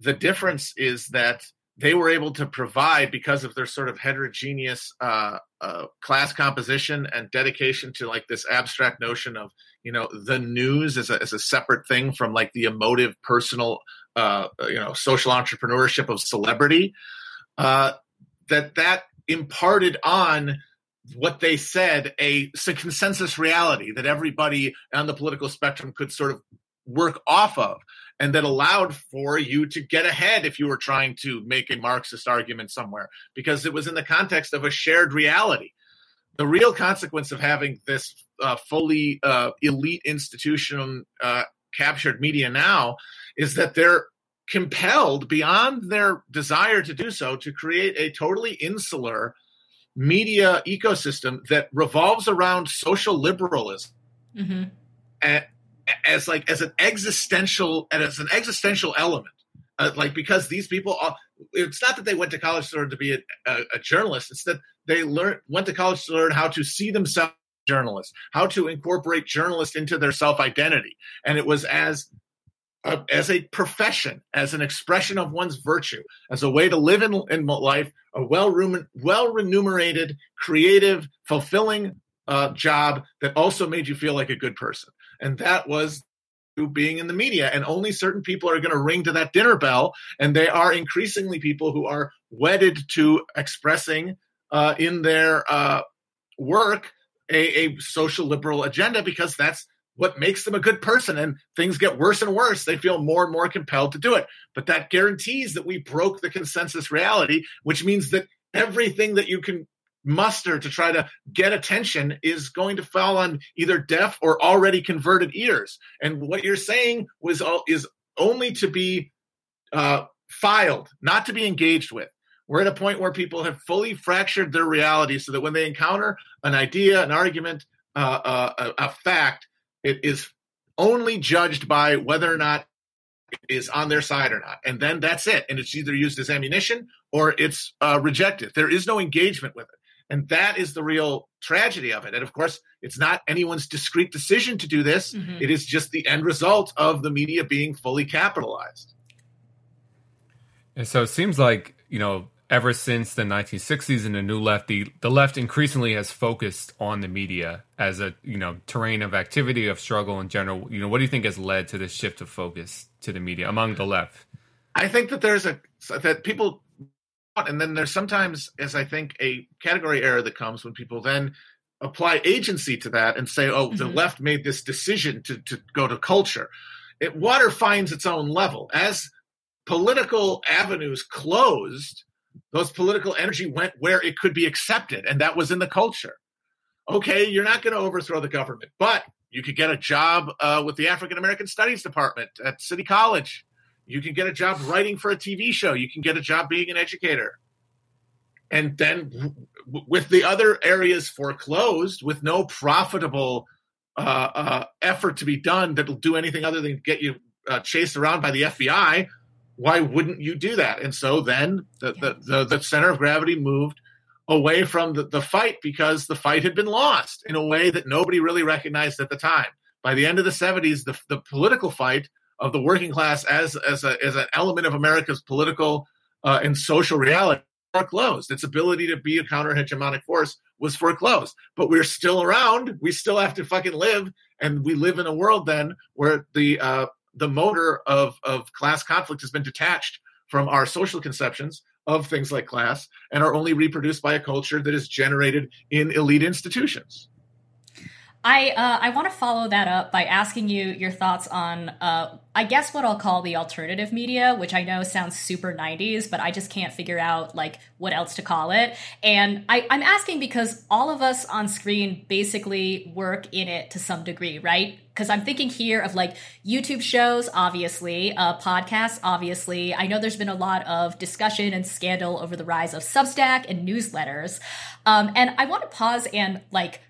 the difference is that they were able to provide because of their sort of heterogeneous uh, uh, class composition and dedication to like this abstract notion of you know the news as a, as a separate thing from like the emotive personal uh, you know social entrepreneurship of celebrity uh, that that imparted on what they said a, a consensus reality that everybody on the political spectrum could sort of work off of and that allowed for you to get ahead if you were trying to make a Marxist argument somewhere because it was in the context of a shared reality. the real consequence of having this uh, fully uh, elite institution uh, captured media now is that they're compelled beyond their desire to do so to create a totally insular media ecosystem that revolves around social liberalism mm-hmm. as, as like as an existential and as an existential element. Uh, like because these people are, it's not that they went to college to learn to be a, a, a journalist. It's that they learned went to college to learn how to see themselves journalists how to incorporate journalists into their self identity and it was as uh, as a profession, as an expression of one's virtue, as a way to live in, in life, a well well remunerated, creative, fulfilling uh, job that also made you feel like a good person. And that was being in the media. And only certain people are going to ring to that dinner bell. And they are increasingly people who are wedded to expressing uh, in their uh, work a, a social liberal agenda because that's what makes them a good person and things get worse and worse they feel more and more compelled to do it but that guarantees that we broke the consensus reality which means that everything that you can muster to try to get attention is going to fall on either deaf or already converted ears and what you're saying was all is only to be uh, filed not to be engaged with we're at a point where people have fully fractured their reality so that when they encounter an idea an argument uh, uh, a, a fact it is only judged by whether or not it is on their side or not. And then that's it. And it's either used as ammunition or it's uh, rejected. There is no engagement with it. And that is the real tragedy of it. And of course, it's not anyone's discrete decision to do this. Mm-hmm. It is just the end result of the media being fully capitalized. And so it seems like, you know, ever since the 1960s and the new left the, the left increasingly has focused on the media as a you know terrain of activity of struggle in general you know what do you think has led to this shift of focus to the media among the left i think that there's a that people and then there's sometimes as i think a category error that comes when people then apply agency to that and say oh mm-hmm. the left made this decision to, to go to culture it water finds its own level as political avenues closed those political energy went where it could be accepted, and that was in the culture. Okay, you're not going to overthrow the government, but you could get a job uh, with the African American Studies Department at City College. You can get a job writing for a TV show. You can get a job being an educator. And then, with the other areas foreclosed, with no profitable uh, uh, effort to be done that'll do anything other than get you uh, chased around by the FBI, why wouldn't you do that? And so then the, the, the, the, center of gravity moved away from the, the fight because the fight had been lost in a way that nobody really recognized at the time. By the end of the 70s, the, the political fight of the working class as, as, a, as an element of America's political uh, and social reality foreclosed. Its ability to be a counter hegemonic force was foreclosed. But we're still around. We still have to fucking live. And we live in a world then where the uh, the motor of, of class conflict has been detached from our social conceptions of things like class and are only reproduced by a culture that is generated in elite institutions. I uh, I want to follow that up by asking you your thoughts on uh, I guess what I'll call the alternative media, which I know sounds super 90s, but I just can't figure out like what else to call it. And I, I'm asking because all of us on screen basically work in it to some degree, right? Because I'm thinking here of like YouTube shows, obviously, uh, podcasts, obviously. I know there's been a lot of discussion and scandal over the rise of Substack and newsletters. Um, and I want to pause and like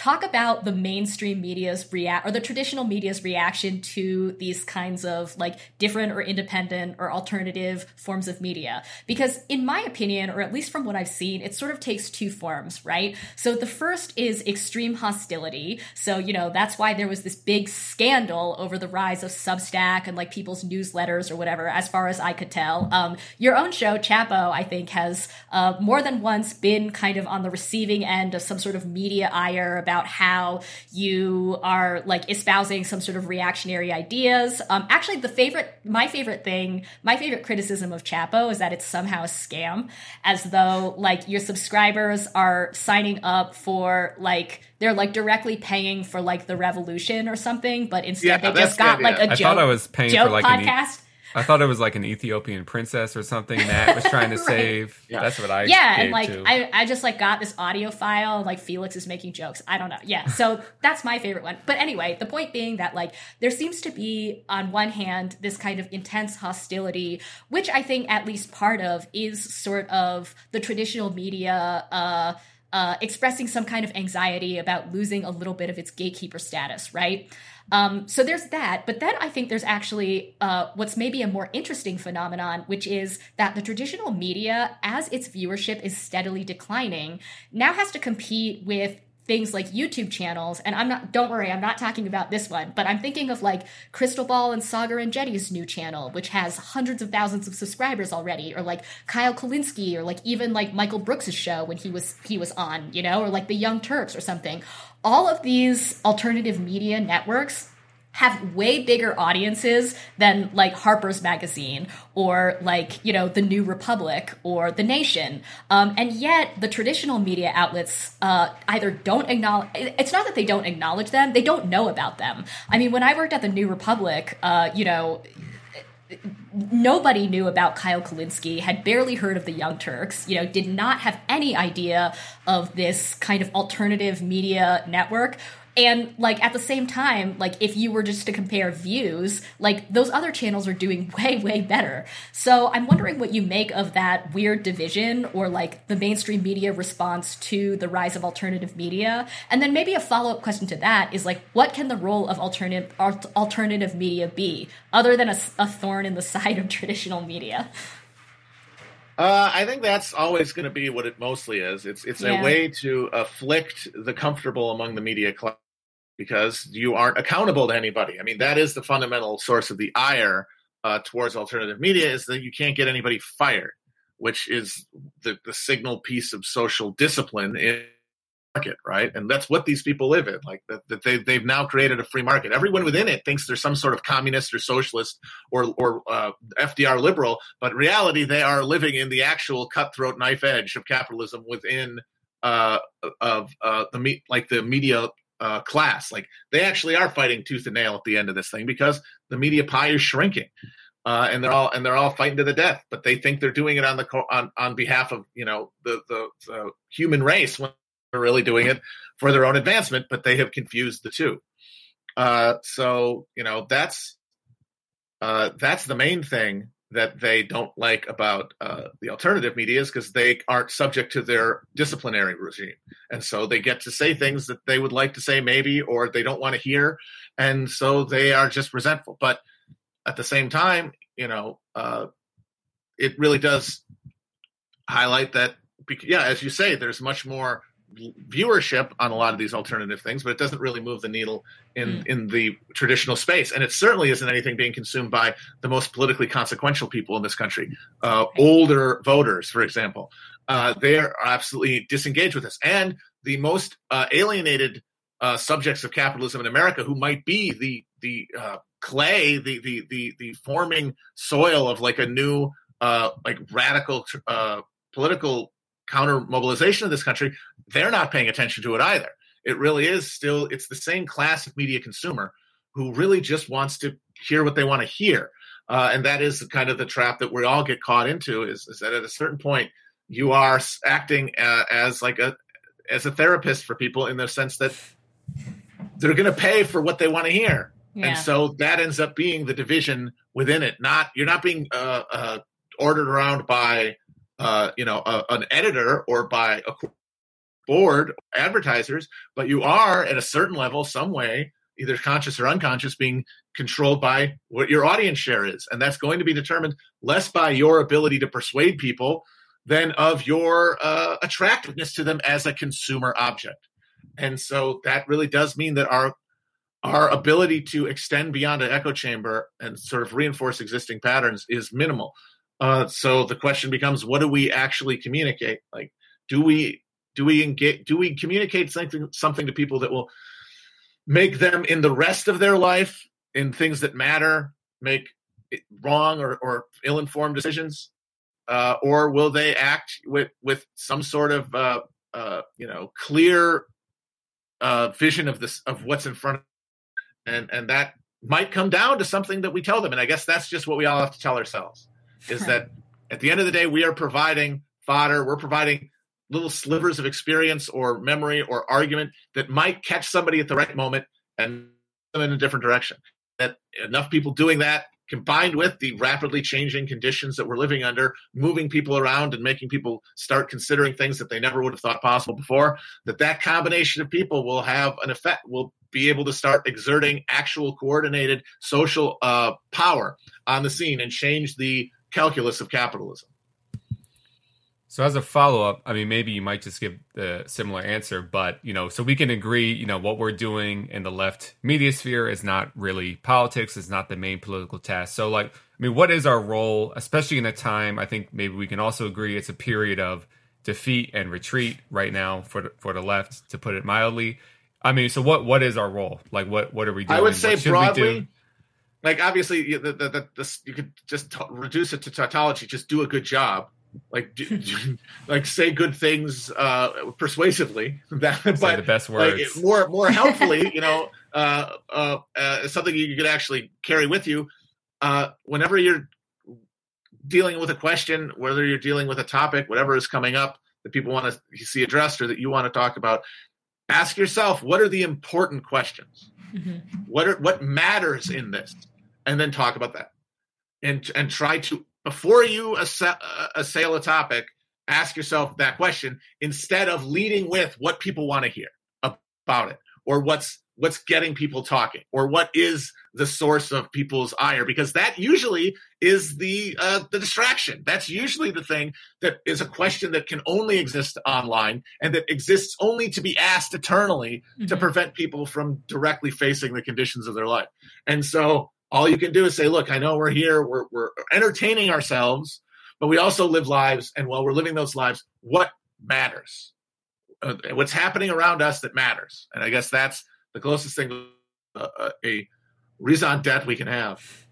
talk about the mainstream media's react or the traditional media's reaction to these kinds of like different or independent or alternative forms of media. Because in my opinion or at least from what i've seen it sort of takes two forms right? So the first is extreme hostility. So you know that's why there was this big scandal over the rise of substack and like people's newsletters or whatever as far as i could tell. Um, your own show chapo i think has uh, more than once been kind of on the receiving end of some sort of media ire about about how you are like espousing some sort of reactionary ideas. Um, actually, the favorite, my favorite thing, my favorite criticism of Chapo is that it's somehow a scam, as though like your subscribers are signing up for like they're like directly paying for like the revolution or something, but instead yeah, they just got like a I joke. I was paying for like a podcast. I thought it was like an Ethiopian princess or something Matt was trying to right. save. Yeah. That's what I yeah, and like I, I just like got this audio file. Like Felix is making jokes. I don't know. Yeah, so that's my favorite one. But anyway, the point being that like there seems to be on one hand this kind of intense hostility, which I think at least part of is sort of the traditional media. Uh, uh, expressing some kind of anxiety about losing a little bit of its gatekeeper status, right? Um, so there's that. But then I think there's actually uh, what's maybe a more interesting phenomenon, which is that the traditional media, as its viewership is steadily declining, now has to compete with things like YouTube channels. And I'm not, don't worry, I'm not talking about this one, but I'm thinking of like Krystal Ball and Saagar and Enjeti's new channel, which has hundreds of thousands of subscribers already, or like Kyle Kulinski, or like even like Michael Brooks's show when he was he was on, you know, or like the Young Turks or something. All of these alternative media networks have way bigger audiences than like Harper's Magazine or like, you know, the New Republic or The Nation. Um, and yet the traditional media outlets uh, either don't acknowledge, it's not that they don't acknowledge them, they don't know about them. I mean, when I worked at the New Republic, uh, you know, nobody knew about Kyle Kulinski, had barely heard of the Young Turks, you know, did not have any idea of this kind of alternative media network and like at the same time, like if you were just to compare views, like those other channels are doing way, way better. So I'm wondering what you make of that weird division or like the mainstream media response to the rise of alternative media. And then maybe a follow up question to that is like, what can the role of alternative alternative media be other than a, a thorn in the side of traditional media? Uh, I think that's always going to be what it mostly is. It's it's yeah. a way to afflict the comfortable among the media class because you aren't accountable to anybody. I mean, that is the fundamental source of the ire uh, towards alternative media is that you can't get anybody fired, which is the, the signal piece of social discipline in market, right? And that's what these people live in. Like that, that they they've now created a free market. Everyone within it thinks there's some sort of communist or socialist or or uh, FDR liberal, but reality they are living in the actual cutthroat knife edge of capitalism within uh, of uh, the me- like the media uh, class. Like they actually are fighting tooth and nail at the end of this thing because the media pie is shrinking. Uh, and they're all and they're all fighting to the death, but they think they're doing it on the on on behalf of you know the the, the human race when are really doing it for their own advancement, but they have confused the two. Uh, so you know that's uh, that's the main thing that they don't like about uh, the alternative media is because they aren't subject to their disciplinary regime, and so they get to say things that they would like to say maybe or they don't want to hear, and so they are just resentful. But at the same time, you know, uh, it really does highlight that. Yeah, as you say, there's much more viewership on a lot of these alternative things, but it doesn't really move the needle in mm. in the traditional space. And it certainly isn't anything being consumed by the most politically consequential people in this country, uh, older voters, for example. Uh, they are absolutely disengaged with this, and the most uh, alienated uh, subjects of capitalism in America, who might be the the uh, clay, the, the the the forming soil of like a new uh, like radical political counter mobilization of this country, they're not paying attention to it either. It really is still, it's the same class of media consumer who really just wants to hear what they want to hear. Uh, and that is kind of the trap that we all get caught into is, is that at a certain point, you are acting uh, as like a, as a therapist for people in the sense that they're going to pay for what they want to hear. Yeah. And so that ends up being the division within it. Not you're not being uh, uh ordered around by uh, you know, a, an editor or by a board, advertisers, but you are at a certain level, some way, either conscious or unconscious, being controlled by what your audience share is. And that's going to be determined less by your ability to persuade people than of your uh, attractiveness to them as a consumer object. And so that really does mean that our our ability to extend beyond an echo chamber and sort of reinforce existing patterns is minimal. Uh, so the question becomes, what do we actually communicate? Like, do we do we engage? Do we communicate something something to people that will make them in the rest of their life in things that matter make wrong or, or ill-informed decisions, uh, or will they act with with some sort of uh, uh, you know clear uh, vision of this of what's in front of and and that might come down to something that we tell them. And I guess that's just what we all have to tell ourselves is that at the end of the day, we are providing fodder, we're providing little slivers of experience or memory or argument that might catch somebody at the right moment and them in a different direction. That enough people doing that combined with the rapidly changing conditions that we're living under, moving people around and making people start considering things that they never would have thought possible before, that that combination of people will have an effect, will be able to start exerting actual coordinated social uh, power on the scene and change the calculus of capitalism. So as a follow up, I mean, maybe you might just give the similar answer, but you know, so we can agree, you know, what we're doing in the left media sphere is not really politics, is not the main political task. So, like, I mean, what is our role, especially in a time? I think maybe we can also agree it's a period of defeat and retreat right now for the, for the left, to put it mildly. I mean, so what what is our role? Like, what what are we doing? I would say broadly, like obviously, the, the, the, the, you could just t- reduce it to tautology. Just do a good job. Like do, do, like say good things uh persuasively. That say but the best words. like, more more helpfully you know uh, uh uh something you could actually carry with you. Uh whenever you're dealing with a question whether you're dealing with a topic whatever is coming up that people want to see addressed or that you want to talk about ask yourself what are the important questions mm-hmm. what are what matters in this and then talk about that and and try to before you assail, uh, assail a topic, ask yourself that question instead of leading with what people want to hear about it or what's what's getting people talking or what is the source of people's ire because that usually is the uh, the distraction that's usually the thing that is a question that can only exist online and that exists only to be asked eternally mm-hmm. to prevent people from directly facing the conditions of their life and so all you can do is say, look, I know we're here, we're, we're entertaining ourselves, but we also live lives. And while we're living those lives, what matters? Uh, what's happening around us that matters? And I guess that's the closest thing uh, uh a raison d'etre we can have.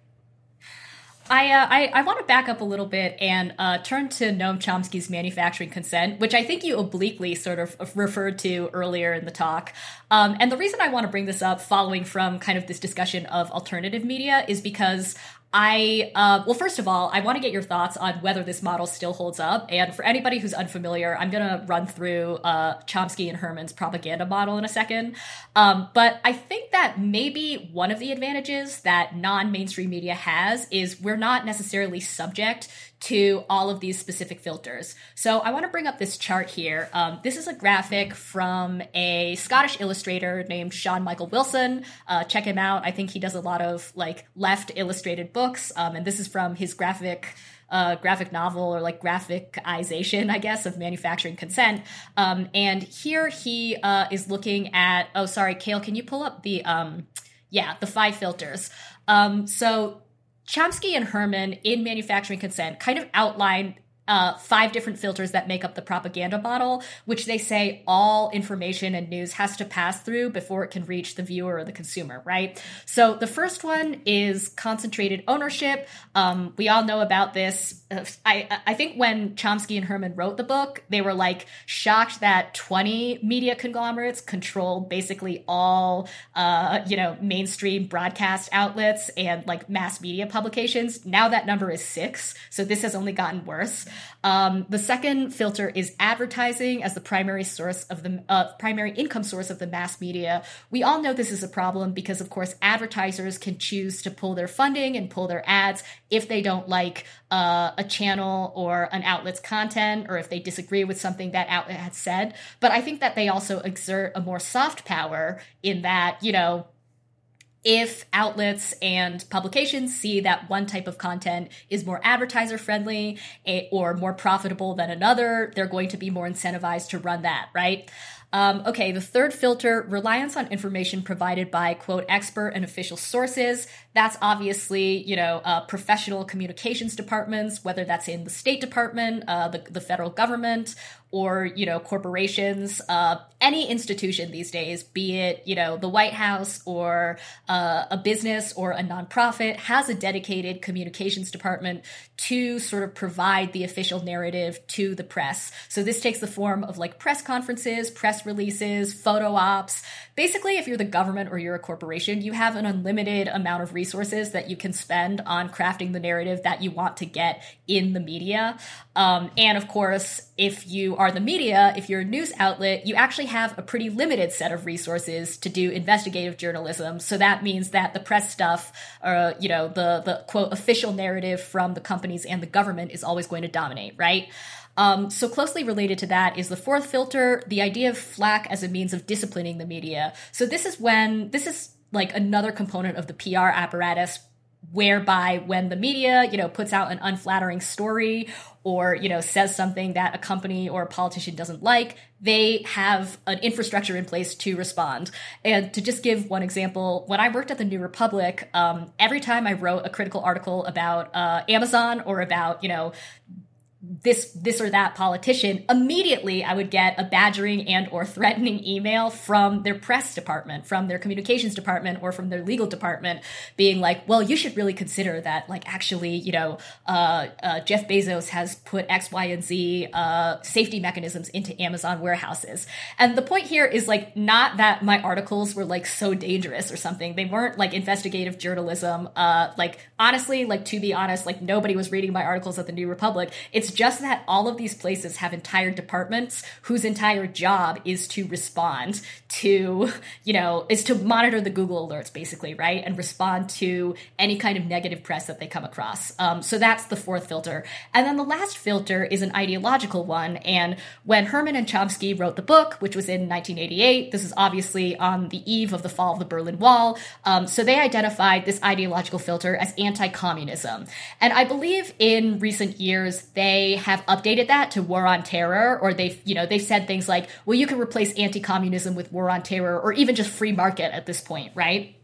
I, uh, I, I want to back up a little bit and uh, turn to Noam Chomsky's manufacturing consent, which I think you obliquely sort of referred to earlier in the talk. Um, and the reason I want to bring this up, following from kind of this discussion of alternative media, is because I, uh, well, first of all, I want to get your thoughts on whether this model still holds up. And for anybody who's unfamiliar, I'm going to run through uh, Chomsky and Herman's propaganda model in a second. Um, but I think that maybe one of the advantages that non mainstream media has is we're not necessarily subject to all of these specific filters. So I want to bring up this chart here. Um, this is a graphic from a Scottish illustrator named Sean Michael Wilson. Uh, check him out. I think he does a lot of like left illustrated books. Um, and this is from his graphic uh, graphic novel or like graphicization, I guess, of manufacturing consent. Um, and here he uh, is looking at. Oh, sorry, Kale. Can you pull up the um, yeah the five filters? Um, so Chomsky and Herman in Manufacturing Consent kind of outline uh, five different filters that make up the propaganda model, which they say all information and news has to pass through before it can reach the viewer or the consumer, right? So the first one is concentrated ownership. Um, we all know about this. I, I think when Chomsky and Herman wrote the book, they were like shocked that 20 media conglomerates control basically all, uh, you know, mainstream broadcast outlets and like mass media publications. Now that number is six. So this has only gotten worse. Um, the second filter is advertising as the primary source of the uh, primary income source of the mass media. We all know this is a problem because, of course, advertisers can choose to pull their funding and pull their ads if they don't like uh, a channel or an outlet's content or if they disagree with something that outlet has said. But I think that they also exert a more soft power in that, you know, if outlets and publications see that one type of content is more advertiser friendly eh, or more profitable than another, they're going to be more incentivized to run that, right? Um, okay, the third filter reliance on information provided by quote expert and official sources. That's obviously you know uh, professional communications departments, whether that's in the State Department, uh, the the federal government, or you know corporations, uh, any institution these days, be it you know the White House or uh, a business or a nonprofit, has a dedicated communications department to sort of provide the official narrative to the press. So this takes the form of like press conferences, press releases, photo ops. Basically, if you're the government or you're a corporation, you have an unlimited amount of resources that you can spend on crafting the narrative that you want to get in the media. Um, and of course, if you are the media, if you're a news outlet, you actually have a pretty limited set of resources to do investigative journalism. So that means that the press stuff, or uh, you know, the the quote official narrative from the companies and the government is always going to dominate, right? Um, so closely related to that is the fourth filter, the idea of flack as a means of disciplining the media. So this is when this is like another component of the PR apparatus whereby when the media you know puts out an unflattering story or you know says something that a company or a politician doesn't like they have an infrastructure in place to respond. And to just give one example when i worked at the new republic um, every time i wrote a critical article about uh, amazon or about you know this this or that politician immediately i would get a badgering and or threatening email from their press department from their communications department or from their legal department being like well you should really consider that like actually you know uh, uh, jeff bezos has put x y and z uh, safety mechanisms into amazon warehouses. And the point here is like not that my articles were like so dangerous or something. They weren't like investigative journalism uh, like honestly like to be honest like nobody was reading my articles at the new republic. It's it's just that all of these places have entire departments whose entire job is to respond to, you know, is to monitor the Google alerts basically, right? And respond to any kind of negative press that they come across. Um, so that's the fourth filter. And then the last filter is an ideological one. And when Herman and Chomsky wrote the book, which was in 1988, this is obviously on the eve of the fall of the Berlin Wall. Um, so they identified this ideological filter as anti communism. And I believe in recent years, they they have updated that to war on terror, or they've, you know, they've said things like, well, you can replace anti communism with war on terror, or even just free market at this point, right?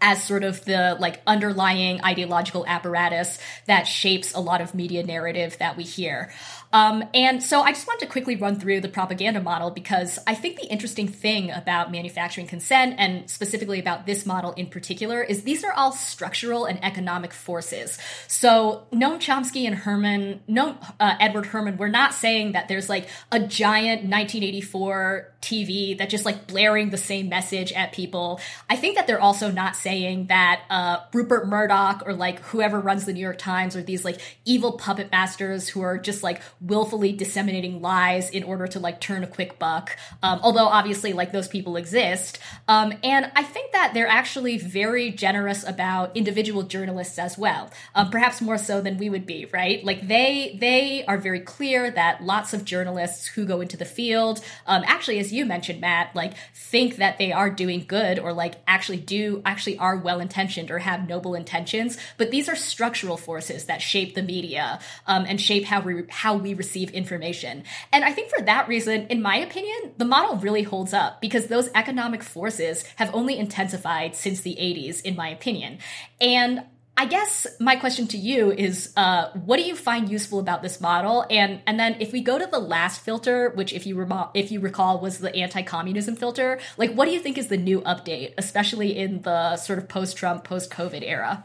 as sort of the like underlying ideological apparatus that shapes a lot of media narrative that we hear. Um, and so I just wanted to quickly run through the propaganda model because I think the interesting thing about manufacturing consent and specifically about this model in particular is these are all structural and economic forces. So Noam Chomsky and Herman, no, uh, Edward Herman, we're not saying that there's like a giant 1984 TV that just like blaring the same message at people. I think that they're also not saying that uh, Rupert Murdoch or like whoever runs the New York Times or these like evil puppet masters who are just like willfully disseminating lies in order to like turn a quick buck. Um, although obviously like those people exist. Um, and I think that they're actually very generous about individual journalists as well. Um, perhaps more so than we would be, right? Like they they are very clear that lots of journalists who go into the field, um, actually, as you mentioned, Matt, like think that they are doing good or like actually do actually are well intentioned or have noble intentions. But these are structural forces that shape the media um, and shape how we how we receive information. And I think for that reason, in my opinion, the model really holds up because those economic forces have only intensified since the 80s, in my opinion. And I guess my question to you is, uh, what do you find useful about this model? And and then if we go to the last filter, which if you if you recall was the anti-communism filter, like what do you think is the new update, especially in the sort of post-Trump, post-COVID era?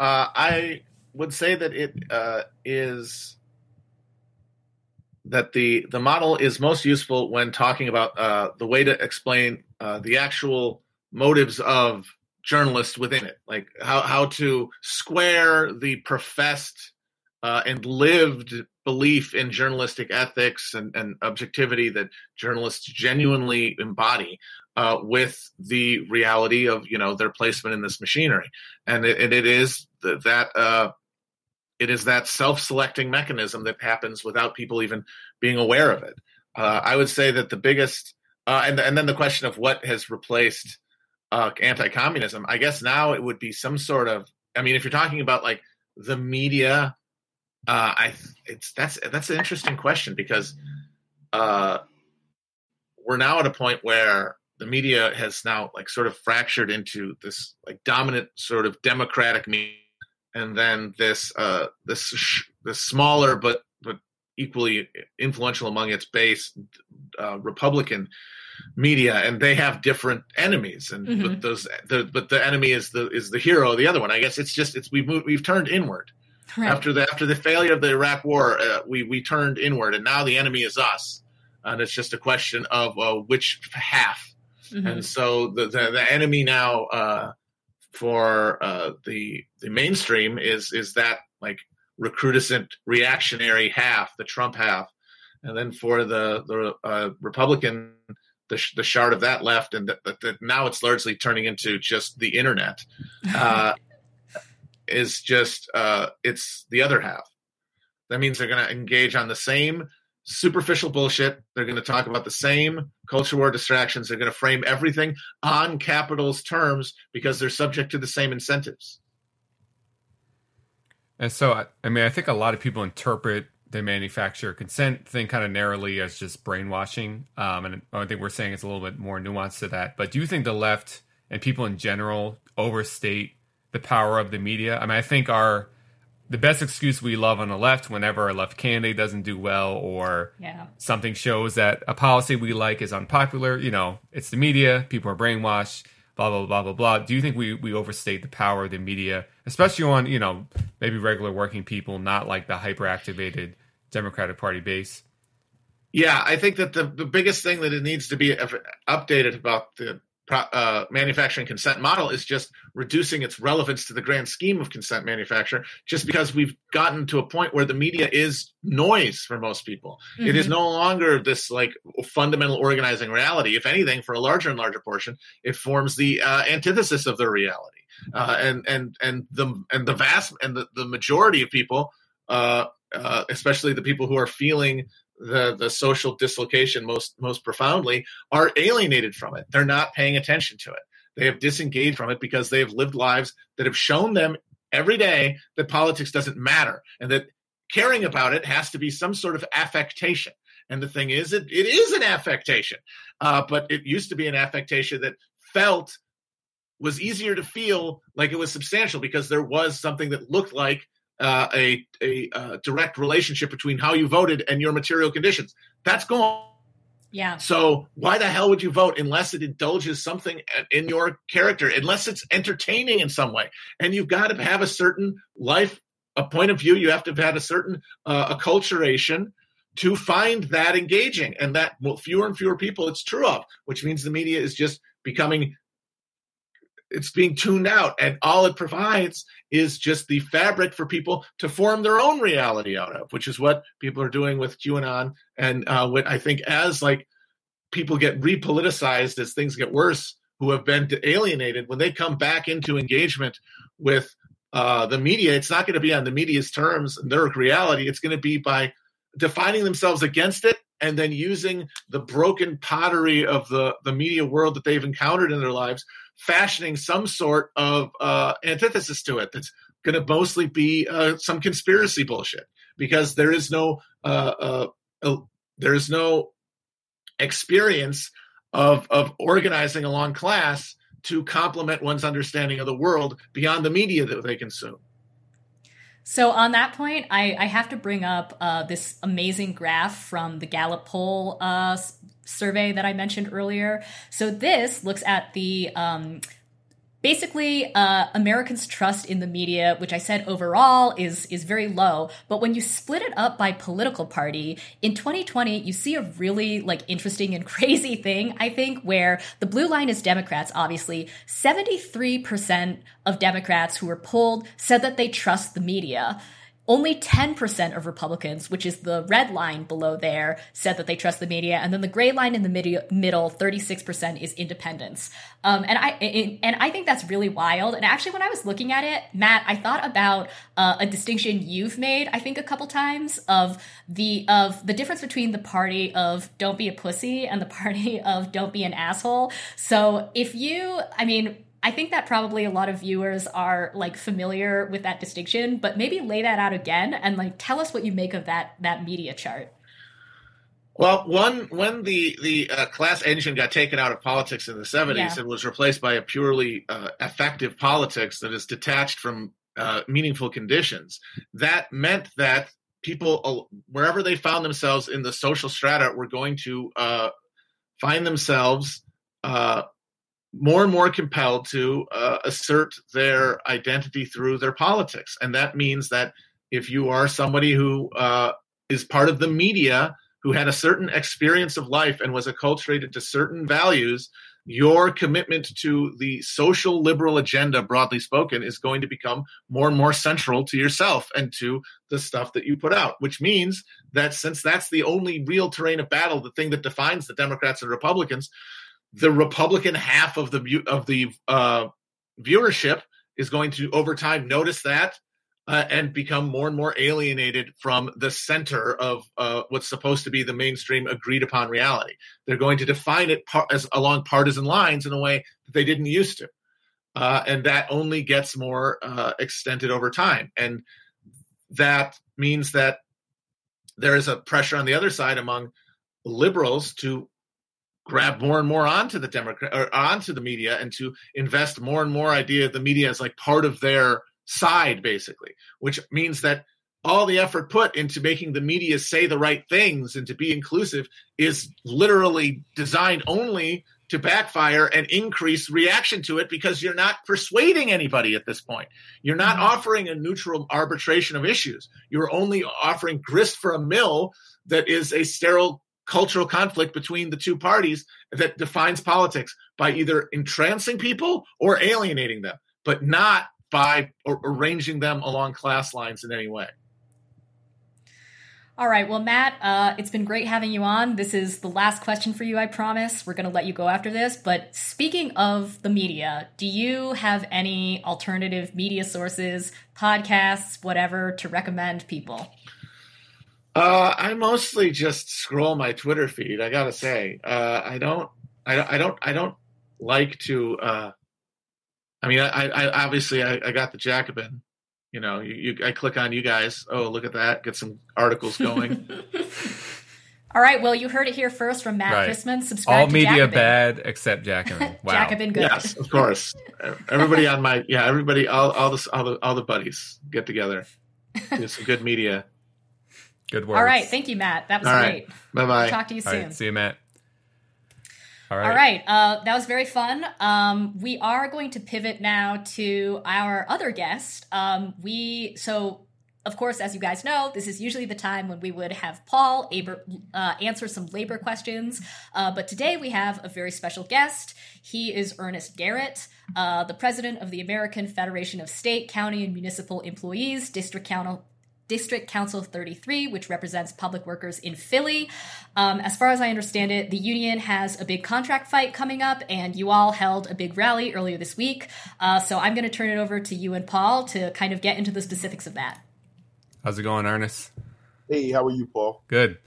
Uh, I would say that it uh, is that the the model is most useful when talking about uh, the way to explain uh, the actual motives of journalists within it, like how how to square the professed uh, and lived belief in journalistic ethics and, and objectivity that journalists genuinely embody uh, with the reality of you know their placement in this machinery, and it, it is that uh, it is that self-selecting mechanism that happens without people even being aware of it. Uh, I would say that the biggest, uh, and and then the question of what has replaced uh, anti-communism. I guess now it would be some sort of. I mean, if you're talking about like the media, uh, I it's that's that's an interesting question because uh, we're now at a point where the media has now like sort of fractured into this like dominant sort of democratic media, and then this uh, this sh- this smaller but but equally influential among its base uh, Republican media, and they have different enemies. And mm-hmm. but those, the, but the enemy is the is the hero. The other one, I guess, it's just it's we've moved, we've turned inward. Right. After the after the failure of the Iraq War, uh, we we turned inward, and now the enemy is us, and it's just a question of uh, which half. Mm-hmm. And so the, the, the enemy now uh, for uh, the the mainstream is is that like recrudescent reactionary half, the Trump half, and then for the the uh, Republican, the the shard of that left, and that now it's largely turning into just the internet. Uh, is just uh, it's the other half. That means they're going to engage on the same superficial bullshit. They're going to talk about the same culture war distractions. They're going to frame everything on capital's terms because they're subject to the same incentives. And so, I mean, I think a lot of people interpret the manufacturer consent thing kind of narrowly as just brainwashing. Um, and I think we're saying it's a little bit more nuanced to that. But do you think the left and people in general overstate the power of the media. I mean, I think our the best excuse we love on the left whenever a left candidate doesn't do well or yeah. something shows that a policy we like is unpopular, you know, it's the media, people are brainwashed, blah blah blah blah blah. Do you think we we overstate the power of the media, especially on, you know, maybe regular working people, not like the hyperactivated Democratic Party base? Yeah, I think that the, the biggest thing that it needs to be updated about the uh, manufacturing consent model is just reducing its relevance to the grand scheme of consent manufacture just because we've gotten to a point where the media is noise for most people mm-hmm. it is mm-hmm. no longer this like fundamental organizing reality if anything for a larger and larger portion it forms the uh, antithesis of the reality uh, and and and the and the vast and the, the majority of people uh, uh, especially the people who are feeling the the social dislocation most most profoundly are alienated from it. They're not paying attention to it. They have disengaged from it because they have lived lives that have shown them every day that politics doesn't matter and that caring about it has to be some sort of affectation. And the thing is, it, it is an affectation, uh, but it used to be an affectation that felt was easier to feel like it was substantial because there was something that looked like uh, a, a uh, direct relationship between how you voted and your material conditions. That's gone. Yeah. So why the hell would you vote unless it indulges something in your character, unless it's entertaining in some way? And you've got to have a certain life, a point of view. You have to have had a certain uh, acculturation to find that engaging, and that well, fewer and fewer people it's true of, which means the media is just becoming it's being tuned out and all it provides is just the fabric for people to form their own reality out of which is what people are doing with qanon. And uh, what i think as like people get repoliticized as things get worse who have been alienated when they come back into engagement with uh, the media it's not going to be on the media's terms and their reality. It's going to be by defining themselves against it and then using the broken pottery of the, the media world that they've encountered in their lives fashioning some sort of uh, antithesis to it that's going to mostly be uh, some conspiracy bullshit because there is no uh, uh there is no experience of of organizing along class to complement one's understanding of the world beyond the media that they consume. So on that point, I, I have to bring up uh, this amazing graph from the Gallup poll uh, survey that I mentioned earlier. So this looks at the um, basically uh, Americans' trust in the media, which I said overall is is very low. But when you split it up by political party in 2020, you see a really like interesting and crazy thing. I think where the blue line is Democrats. Obviously, 73 percent of Democrats who were polled said that they trust the media. Only 10% of Republicans, which is the red line below there, said that they trust the media. And then the gray line in the mid- middle, 36% is independents. Um, and I, and I think that's really wild. And actually, when I was looking at it, Matt, I thought about uh, a distinction you've made, I think a couple times of the, of the difference between the party of don't be a pussy and the party of don't be an asshole. So if you, I mean, I think that probably a lot of viewers are like familiar with that distinction, but maybe lay that out again and like tell us what you make of that that media chart. Well, one when the the uh, class engine got taken out of politics in the seventies yeah. and was replaced by a purely uh, effective politics that is detached from uh, meaningful conditions, that meant that people wherever they found themselves in the social strata were going to uh, find themselves uh, more and more compelled to uh, assert their identity through their politics, and that means that if you are somebody who uh, is part of the media who had a certain experience of life and was acculturated to certain values, your commitment to the social liberal agenda, broadly spoken, is going to become more and more central to yourself and to the stuff that you put out. Which means that since that's the only real terrain of battle, the thing that defines the Democrats and Republicans, the Republican half of the of the uh, viewership is going to over time notice that uh, and become more and more alienated from the center of uh, what's supposed to be the mainstream agreed upon reality. They're going to define it par- as along partisan lines in a way that they didn't used to, uh, and that only gets more uh, extended over time. And that means that there is a pressure on the other side among liberals to grab more and more onto the Democrat or onto the media and to invest more and more idea of the media as like part of their side, basically, which means that all the effort put into making the media say the right things and to be inclusive is literally designed only to backfire and increase reaction to it because you're not persuading anybody at this point. You're not mm-hmm. offering a neutral arbitration of issues. You're only offering grist for a mill that is a sterile cultural conflict between the two parties that defines politics by either entrancing people or alienating them, but not by arranging them along class lines in any way. All right. Well, Matt, uh, it's been great having you on. This is the last question for you, I promise. We're going to let you go after this. But speaking of the media, do you have any alternative media sources, podcasts, whatever, to recommend people? Uh, I mostly just scroll my Twitter feed. I gotta say, uh, I don't, I, I don't, I don't like to uh, I mean, I, I obviously I, I, got the Jacobin. You know, you, you, I click on you guys. Oh, look at that! Get some articles going. All right. Well, you heard it here first from Matt right. Christman. Subscribe. All media Jacobin. bad except Jacobin. Wow. Jacobin good. Yes, of course. everybody on my yeah, everybody, all all the all the all the buddies get together. Do some good media. Good work. All right. Thank you, Matt. That was all great. Right. Bye bye. Talk to you soon. see you, Matt. All right. All right. Uh, that was very fun. Um, we are going to pivot now to our other guest. Um, we so. Of course, as you guys know, this is usually the time when we would have Paul Aber, uh, answer some labor questions. Uh, but today we have a very special guest. He is Ernest Garrett, uh, the president of the American Federation of State, County, and Municipal Employees, District Council, District Council 33, which represents public workers in Philly. Um, as far as I understand it, the union has a big contract fight coming up, and you all held a big rally earlier this week. Uh, so I'm going to turn it over to you and Paul to kind of get into the specifics of that. How's it going, Ernest? Hey, how are you, Paul? Good.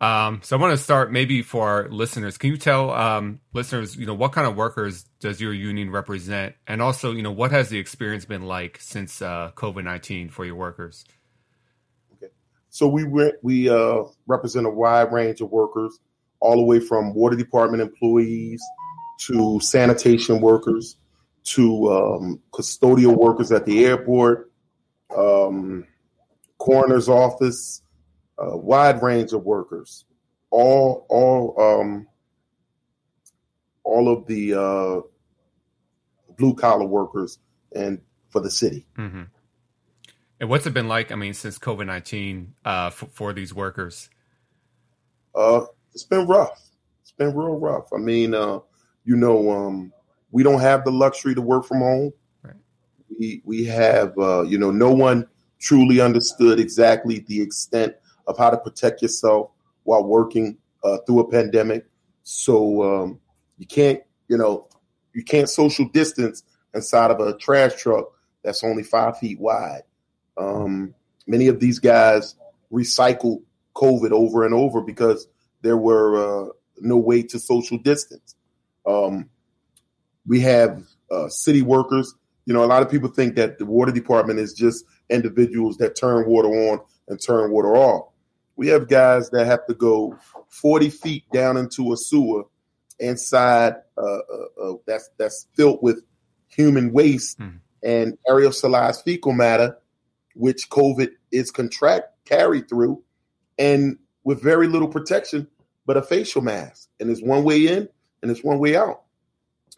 Um, so I want to start maybe for our listeners. Can you tell um, listeners, you know, what kind of workers does your union represent, and also, you know, what has the experience been like since uh, COVID nineteen for your workers? So we re- we uh, represent a wide range of workers, all the way from water department employees to sanitation workers to um, custodial workers at the airport, um, coroner's office, a wide range of workers, all all um, all of the uh, blue collar workers and for the city. Mm-hmm. And what's it been like? I mean, since COVID nineteen uh, for, for these workers. Uh, it's been rough. It's been real rough. I mean, uh, you know, um, we don't have the luxury to work from home. Right. We we have, uh, you know, no one truly understood exactly the extent of how to protect yourself while working uh, through a pandemic. So um, you can't, you know, you can't social distance inside of a trash truck that's only five feet wide. Um, many of these guys recycled COVID over and over because there were uh, no way to social distance. Um, we have uh, city workers. You know, a lot of people think that the water department is just individuals that turn water on and turn water off. We have guys that have to go 40 feet down into a sewer inside uh, uh, uh that's that's filled with human waste mm. and aerosolized fecal matter which COVID is contract carried through, and with very little protection, but a facial mask, and it's one way in and it's one way out.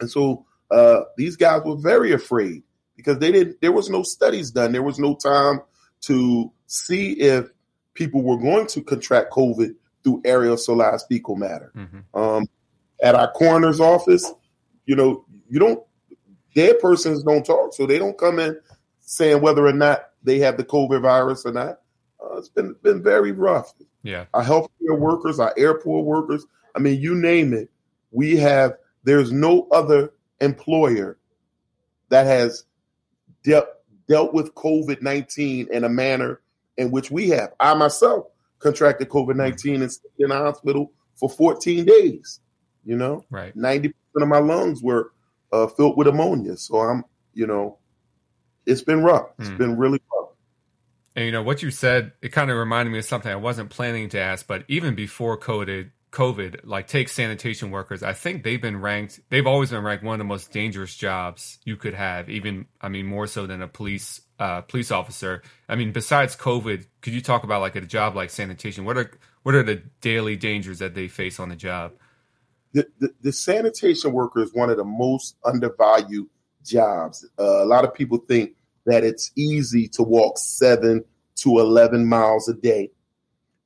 And so uh, these guys were very afraid because they didn't. There was no studies done. There was no time to see if people were going to contract COVID through aerosolized fecal matter. Mm-hmm. Um, at our coroner's office, you know, you don't. Dead persons don't talk, so they don't come in saying whether or not they have the COVID virus or not. Uh, it's been been very rough. Yeah, our healthcare workers, our airport workers. I mean, you name it. We have. There's no other employer that has dealt dealt with COVID nineteen in a manner in which we have. I myself contracted COVID nineteen and stayed in the hospital for 14 days. You know, right? 90 percent of my lungs were uh, filled with ammonia. So I'm, you know, it's been rough. It's mm. been really rough. And you know what you said, it kind of reminded me of something I wasn't planning to ask, but even before COVID, COVID, like take sanitation workers, I think they've been ranked. They've always been ranked one of the most dangerous jobs you could have. Even, I mean, more so than a police uh, police officer. I mean, besides COVID, could you talk about like a job like sanitation? What are what are the daily dangers that they face on the job? The, the, the sanitation worker is one of the most undervalued jobs. Uh, a lot of people think that it's easy to walk seven to 11 miles a day.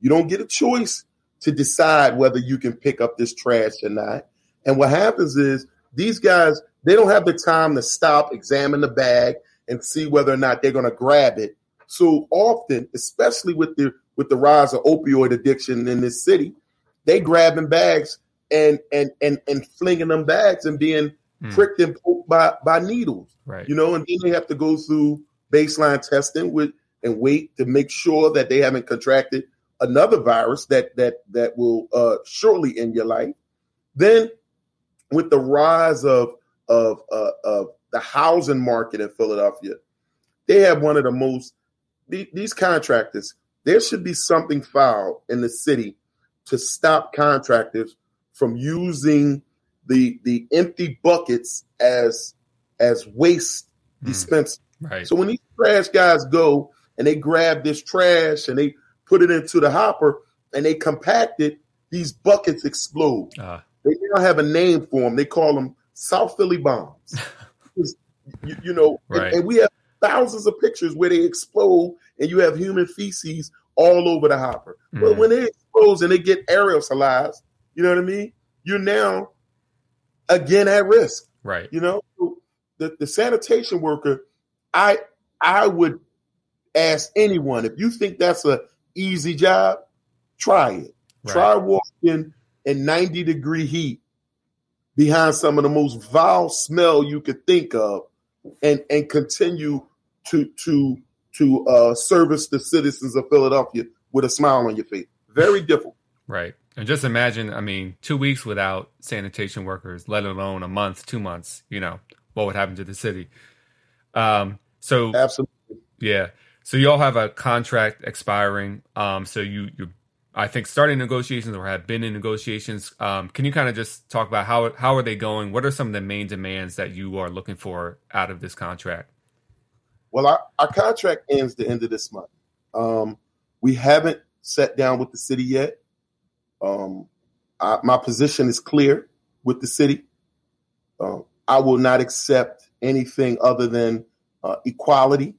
You don't get a choice to decide whether you can pick up this trash or not. And what happens is these guys, they don't have the time to stop, examine the bag, and see whether or not they're going to grab it. So often, especially with the with the rise of opioid addiction in this city, they grabbing bags and and and and flinging them bags and being mm. pricked and poked by by needles. Right. You know, and then they have to go through baseline testing with and wait to make sure that they haven't contracted another virus that that that will uh, surely end your life. Then, with the rise of of uh, of the housing market in Philadelphia, they have one of the most these contractors. There should be something filed in the city to stop contractors from using the the empty buckets as as waste mm. dispenser. Right. So when these trash guys go and they grab this trash and they put it into the hopper and they compact it, these buckets explode. Uh. They now have a name for them. They call them South Philly bombs. you, you, know, right. and, and, we have thousands of pictures where they explode and you have human feces all over the hopper. Mm. But when they explode and they get aerosolized, you know what I mean? You're now again at risk. Right. You know, the, the sanitation worker, I I would ask anyone if you think that's a easy job, try it. Right. Try walking in 90 degree heat behind some of the most vile smell you could think of and and continue to to to uh, service the citizens of Philadelphia with a smile on your face. Very difficult. Right. And just imagine, I mean, two weeks without sanitation workers, let alone a month, two months, you know, what would happen to the city. Um, so absolutely. Yeah. So you all have a contract expiring. Um, so you you I think starting negotiations or have been in negotiations. Um, can you kind of just talk about how how are they going? What are some of the main demands that you are looking for out of this contract? Well, our, our contract ends the end of this month. Um, we haven't sat down with the city yet. Um, I, my position is clear with the city. Uh, I will not accept anything other than uh, equality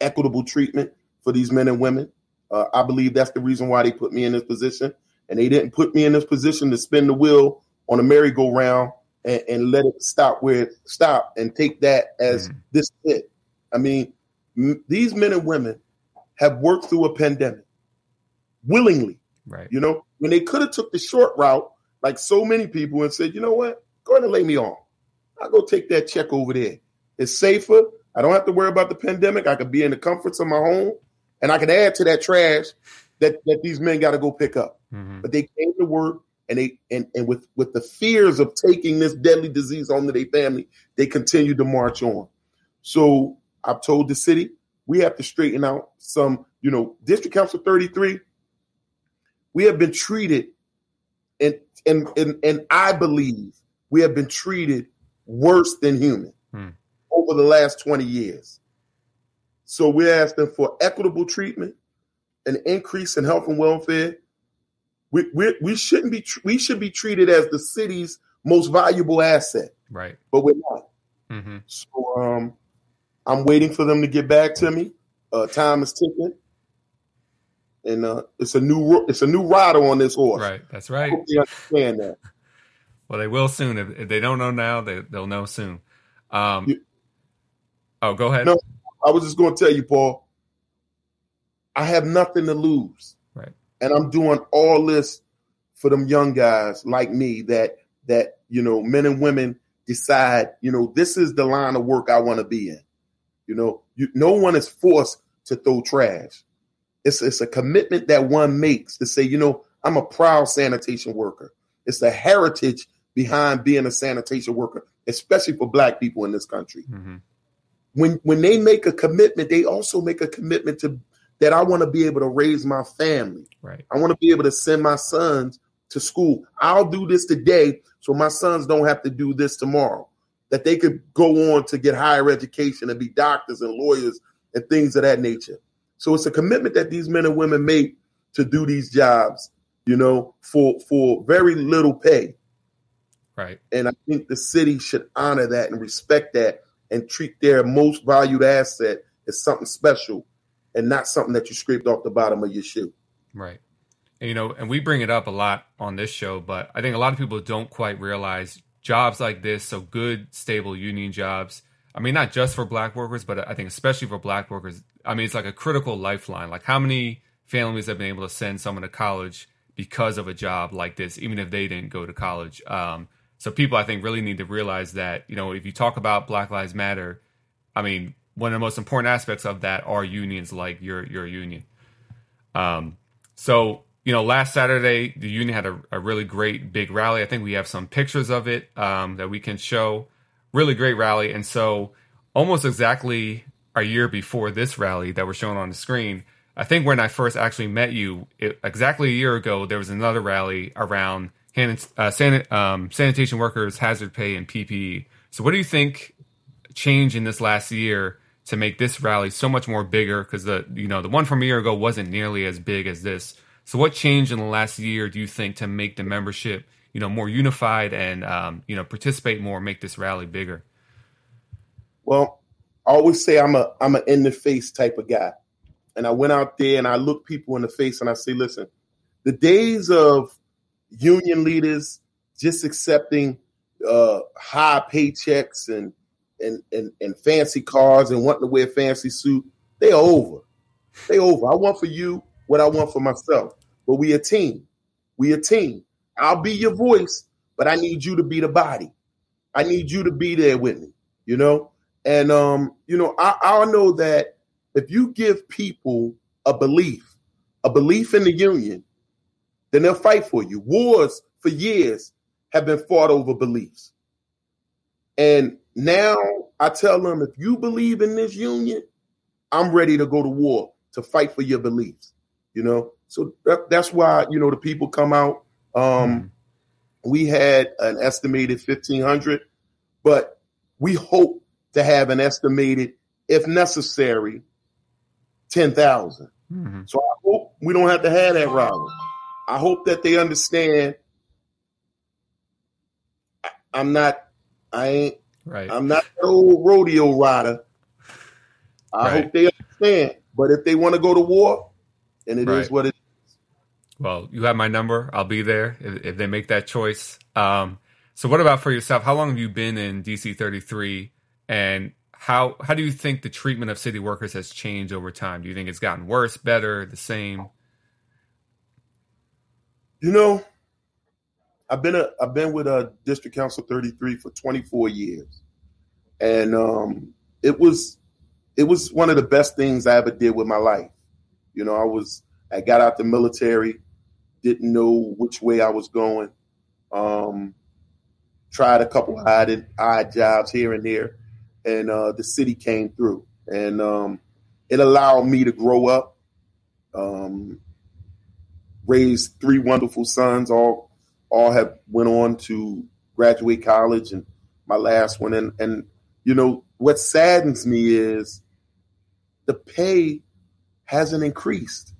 equitable treatment for these men and women. Uh, I believe that's the reason why they put me in this position. And they didn't put me in this position to spin the wheel on a merry-go-round and, and let it stop where it stopped and take that as mm. this it. I mean, m- these men and women have worked through a pandemic willingly. Right. You know, when they could have took the short route, like so many people, and said, you know what, go ahead and lay me off. I'll go take that check over there. It's safer. I don't have to worry about the pandemic. I could be in the comforts of my home, and I can add to that trash that that these men got to go pick up. Mm-hmm. But they came to work, and they and and with with the fears of taking this deadly disease onto their family, they continued to march on. So I've told the city we have to straighten out some. You know, District Council 33. We have been treated, and and and and I believe we have been treated worse than human. Hmm over the last 20 years. So we're asking for equitable treatment. an increase in health and welfare, we we, we shouldn't be we should be treated as the city's most valuable asset. Right. But we're not. Mm-hmm. So um, I'm waiting for them to get back to me. Uh, time is ticking, and uh, it's a new it's a new rider on this horse. Right. That's right. I understand that. Well, they will soon. If, if they don't know now, they, they'll know soon. Um, You- oh, go ahead. No. I was just going to tell you, Paul. I have nothing to lose, Right. and I'm doing all this for them young guys like me that that you know men and women decide you know this is the line of work I want to be in. You know, you, no one is forced to throw trash. It's it's a commitment that one makes to say, you know, I'm a proud sanitation worker. It's the heritage behind being a sanitation worker, especially for Black people in this country hmm when when they make a commitment, they also make a commitment to that I want to be able to raise my family. Right. I want to be able to send my sons to school. I'll do this today so my sons don't have to do this tomorrow. That they could go on to get higher education and be doctors and lawyers and things of that nature. So it's a commitment that these men and women make to do these jobs, you know, for for very little pay. Right. And I think the city should honor that and respect that and treat their most valued asset as something special and not something that you scraped off the bottom of your shoe. Right. And, you know, and we bring it up a lot on this show, but I think a lot of people don't quite realize jobs like this, so good, stable union jobs. I mean, not just for black workers, but I think especially for black workers. I mean, it's like a critical lifeline. Like, how many families have been able to send someone to college because of a job like this, even if they didn't go to college? Um, so people, I think, really need to realize that, you know, if you talk about Black Lives Matter, I mean, one of the most important aspects of that are unions like your your union. Um, so you know, last Saturday the union had a, a really great big rally. I think we have some pictures of it um, that we can show. Really great rally, and so almost exactly a year before this rally that we're showing on the screen. I think when I first actually met you, it, exactly a year ago, there was another rally around han- uh, um, sanitation workers, hazard pay, and PPE. So, what do you think changed in this last year to make this rally so much more bigger? Because the you know the one from a year ago wasn't nearly as big as this. So, what changed in the last year do you think to make the membership you know more unified and um, you know participate more, make this rally bigger? Well, I always say I'm a I'm an in the face type of guy. And I went out there and I look people in the face and I say, listen, the days of union leaders just accepting uh, high paychecks and, and and and fancy cars and wanting to wear a fancy suit, they are over. They over. I want for you what I want for myself. But we a team. We a team. I'll be your voice, but I need you to be the body. I need you to be there with me, you know? And um, you know, I, I know that if you give people a belief, a belief in the union, then they'll fight for you. Wars for years have been fought over beliefs. And now I tell them if you believe in this union, I'm ready to go to war to fight for your beliefs. You know, so that, that's why you know the people come out. Um, we had an estimated 1500, but we hope to have an estimated, if necessary, 10,000. Mm-hmm. So I hope we don't have to have that rally. I hope that they understand. I'm not, I ain't, Right. I'm not an old rodeo rider. I Right. hope they understand. But if they want to go to war, and it is Right. what it is. Well, you have my number. I'll be there if, if they make that choice. Um, so, what about for yourself? How long have you been in DC 33, and how how do you think the treatment of city workers has changed over time? Do you think it's gotten worse, better, the same? You know, I've been a I've been with a district council 33 for 24 years. And um it was it was one of the best things I ever did with my life. You know, I was I got out the military, didn't know which way I was going. Um tried a couple odd odd jobs here and there and uh the city came through and um it allowed me to grow up. Um raised three wonderful sons. All all have went on to graduate college, and my last one. And and you know what saddens me is the pay hasn't increased.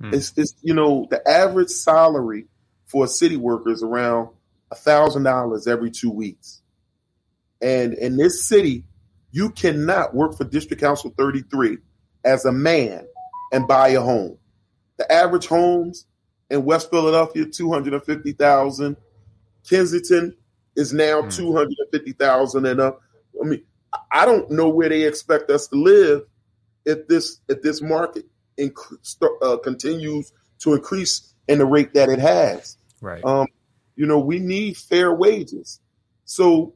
Hmm. It's, it's you know the average salary for a city worker is around a thousand dollars every two weeks, and in this city, you cannot work for District Council 33 as a man and buy a home. The average homes in West Philadelphia, 250,000. Kensington is now mm. 250,000 and up. I mean, I don't know where they expect us to live if this if this market inc- uh, continues to increase in the rate that it has. Right. Um, you know, we need fair wages. So,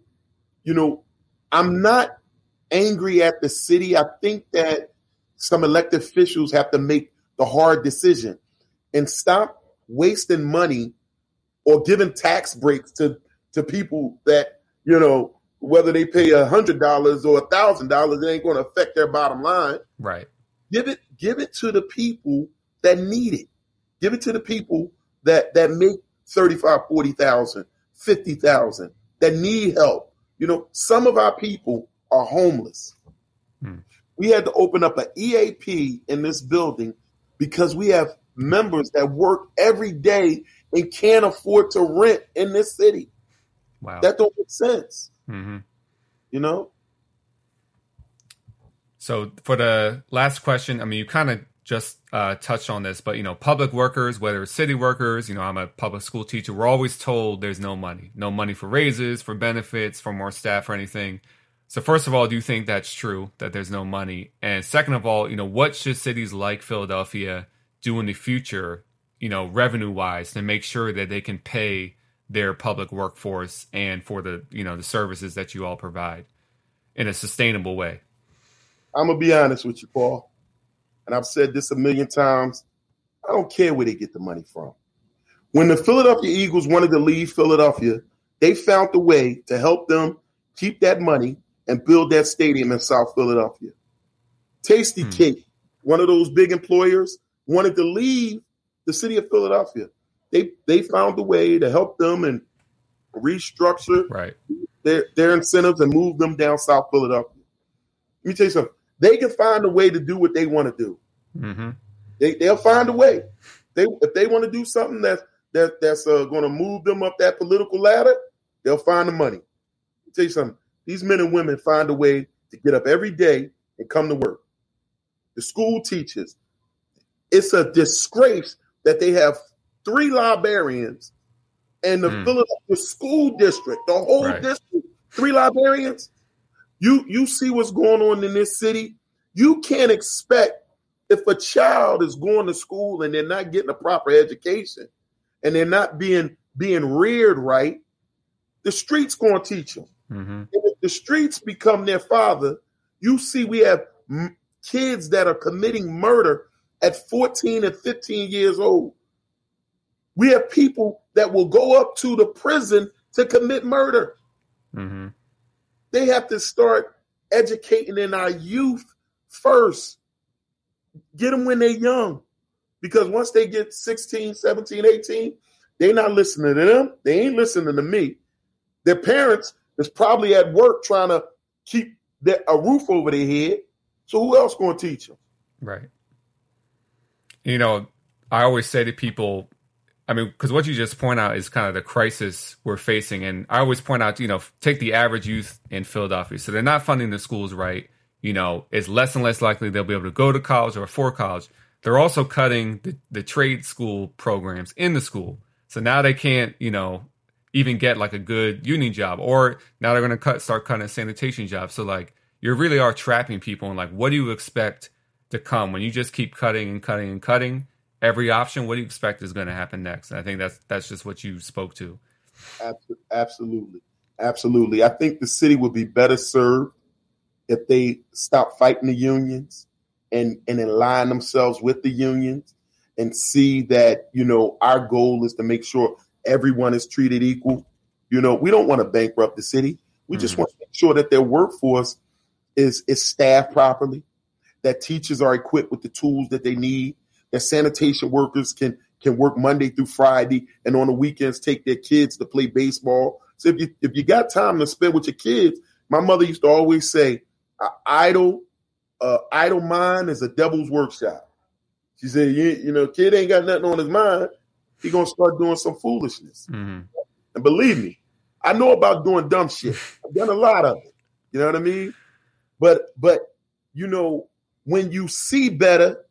you know, I'm not angry at the city. I think that some elected officials have to make the hard decision and stop wasting money or giving tax breaks to to people that you know whether they pay a hundred dollars or a thousand dollars, it ain't going to affect their bottom line. Right. Give it give it to the people that need it. Give it to the people that that make 35, 40,000, 50,000 that need help. You know, some of our people are homeless. Hmm. We had to open up an EAP in this building because we have members that work every day and can't afford to rent in this city. Wow. That don't make sense. Mm-hmm. You know? So for the last question, I mean, you kind of just uh, touched on this, but you know, public workers, whether it's city workers, you know, I'm a public school teacher. We're always told there's no money, no money for raises, for benefits, for more staff, or anything. So first of all, do you think that's true that there's no money? And second of all, you know, what should cities like Philadelphia do in the future, you know, revenue wise, to make sure that they can pay their public workforce and for the you know the services that you all provide in a sustainable way? I'm gonna be honest with you, Paul, and I've said this a million times. I don't care where they get the money from. When the Philadelphia Eagles wanted to leave Philadelphia, they found a way to help them keep that money and build that stadium in South Philadelphia. Tasty hmm. Cake, one of those big employers, wanted to leave the city of Philadelphia. They they found a way to help them and restructure right. their, their incentives and move them down South Philadelphia. Let me tell you something. They can find a way to do what they want to do. Mm-hmm. They they'll find a way. They if they want to do something that's that that's uh, going to move them up that political ladder, they'll find the money. tell you something. These men and women find a way to get up every day and come to work. The school teachers. It's a disgrace that they have three librarians and the mm. Philadelphia school district, the whole right. district, three librarians. You you see what's going on in this city. You can't expect if a child is going to school and they're not getting a proper education and they're not being being reared right, the streets going to teach them. Mm-hmm. if the streets become their father, you see we have m- kids that are committing murder at 14 and 15 years old. We have people that will go up to the prison to commit murder. Mm-hmm. They have to start educating in our youth first. Get them when they're young. Because once they get 16, 17, 18, they're not listening to them. They ain't listening to me. Their parents is probably at work trying to keep their, a roof over their head. So who else going to teach them? Right. You know, I always say to people, I mean, because what you just point out is kind of the crisis we're facing. And I always point out, you know, take the average youth in Philadelphia. So they're not funding the schools right. You know, it's less and less likely they'll be able to go to college or afford college. They're also cutting the, the trade school programs in the school. So now they can't, you know, even get like a good union job or now they're going to cut start cutting sanitation job. So like you really are trapping people and like what do you expect to come? When you just keep cutting and cutting and cutting every option what do you expect is going to happen next? And i think that's that's just what you spoke to. Absolutely. Absolutely. I think the city would be better served if they stop fighting the unions and and align themselves with the unions and see that you know our goal is to make sure everyone is treated equal. You know, we don't want to bankrupt the city. We mm-hmm. just want to make sure that their workforce is is staffed properly, that teachers are equipped with the tools that they need, that sanitation workers can can work Monday through Friday and on the weekends take their kids to play baseball. So if you if you got time to spend with your kids, my mother used to always say, idle uh, idle mind is a devil's workshop. She said, you, you know, kid ain't got nothing on his mind. He gonna start doing some foolishness. Mm-hmm. And believe me, I know about doing dumb shit. I've done a lot of it. You know what I mean? But but you know, when you see better,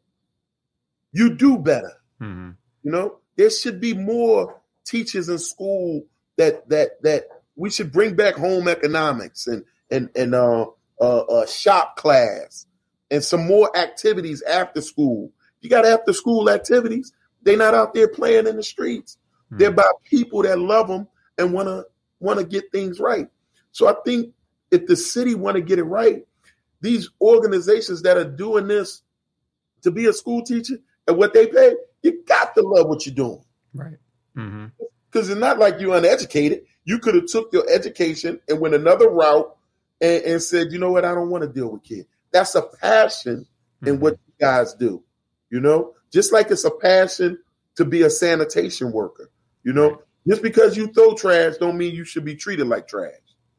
you do better. Mm-hmm. You know, there should be more teachers in school that that that we should bring back home economics and and and uh, uh, uh shop class and some more activities after school. You got after school activities. They're not out there playing in the streets. Hmm. They're about people that love them and want to want to get things right. So I think if the city want to get it right, these organizations that are doing this to be a school teacher and what they pay, you got to love what you're doing. Right. Mm-hmm. Because it's not like you're uneducated. You could have took your education and went another route and, and said, you know what, I don't want to deal with kids. That's a passion in Mm-hmm. what you guys do. You know, just like it's a passion to be a sanitation worker. You know, Right. just because you throw trash don't mean you should be treated like trash.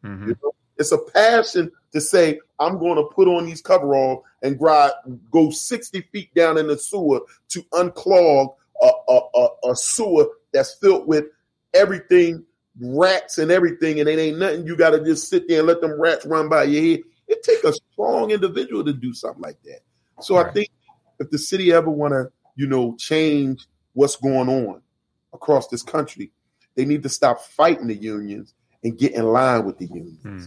Mm-hmm. You know, it's a passion to say I'm going to put on these coveralls and grind, go 60 feet down in the sewer to unclog a, a, a, a sewer that's filled with everything, rats and everything, and it ain't nothing. You got to just sit there and let them rats run by your head. It take a strong individual to do something like that. So I think if the city ever want to, you know, change what's going on across this country, they need to stop fighting the unions and get in line with the unions. Hmm.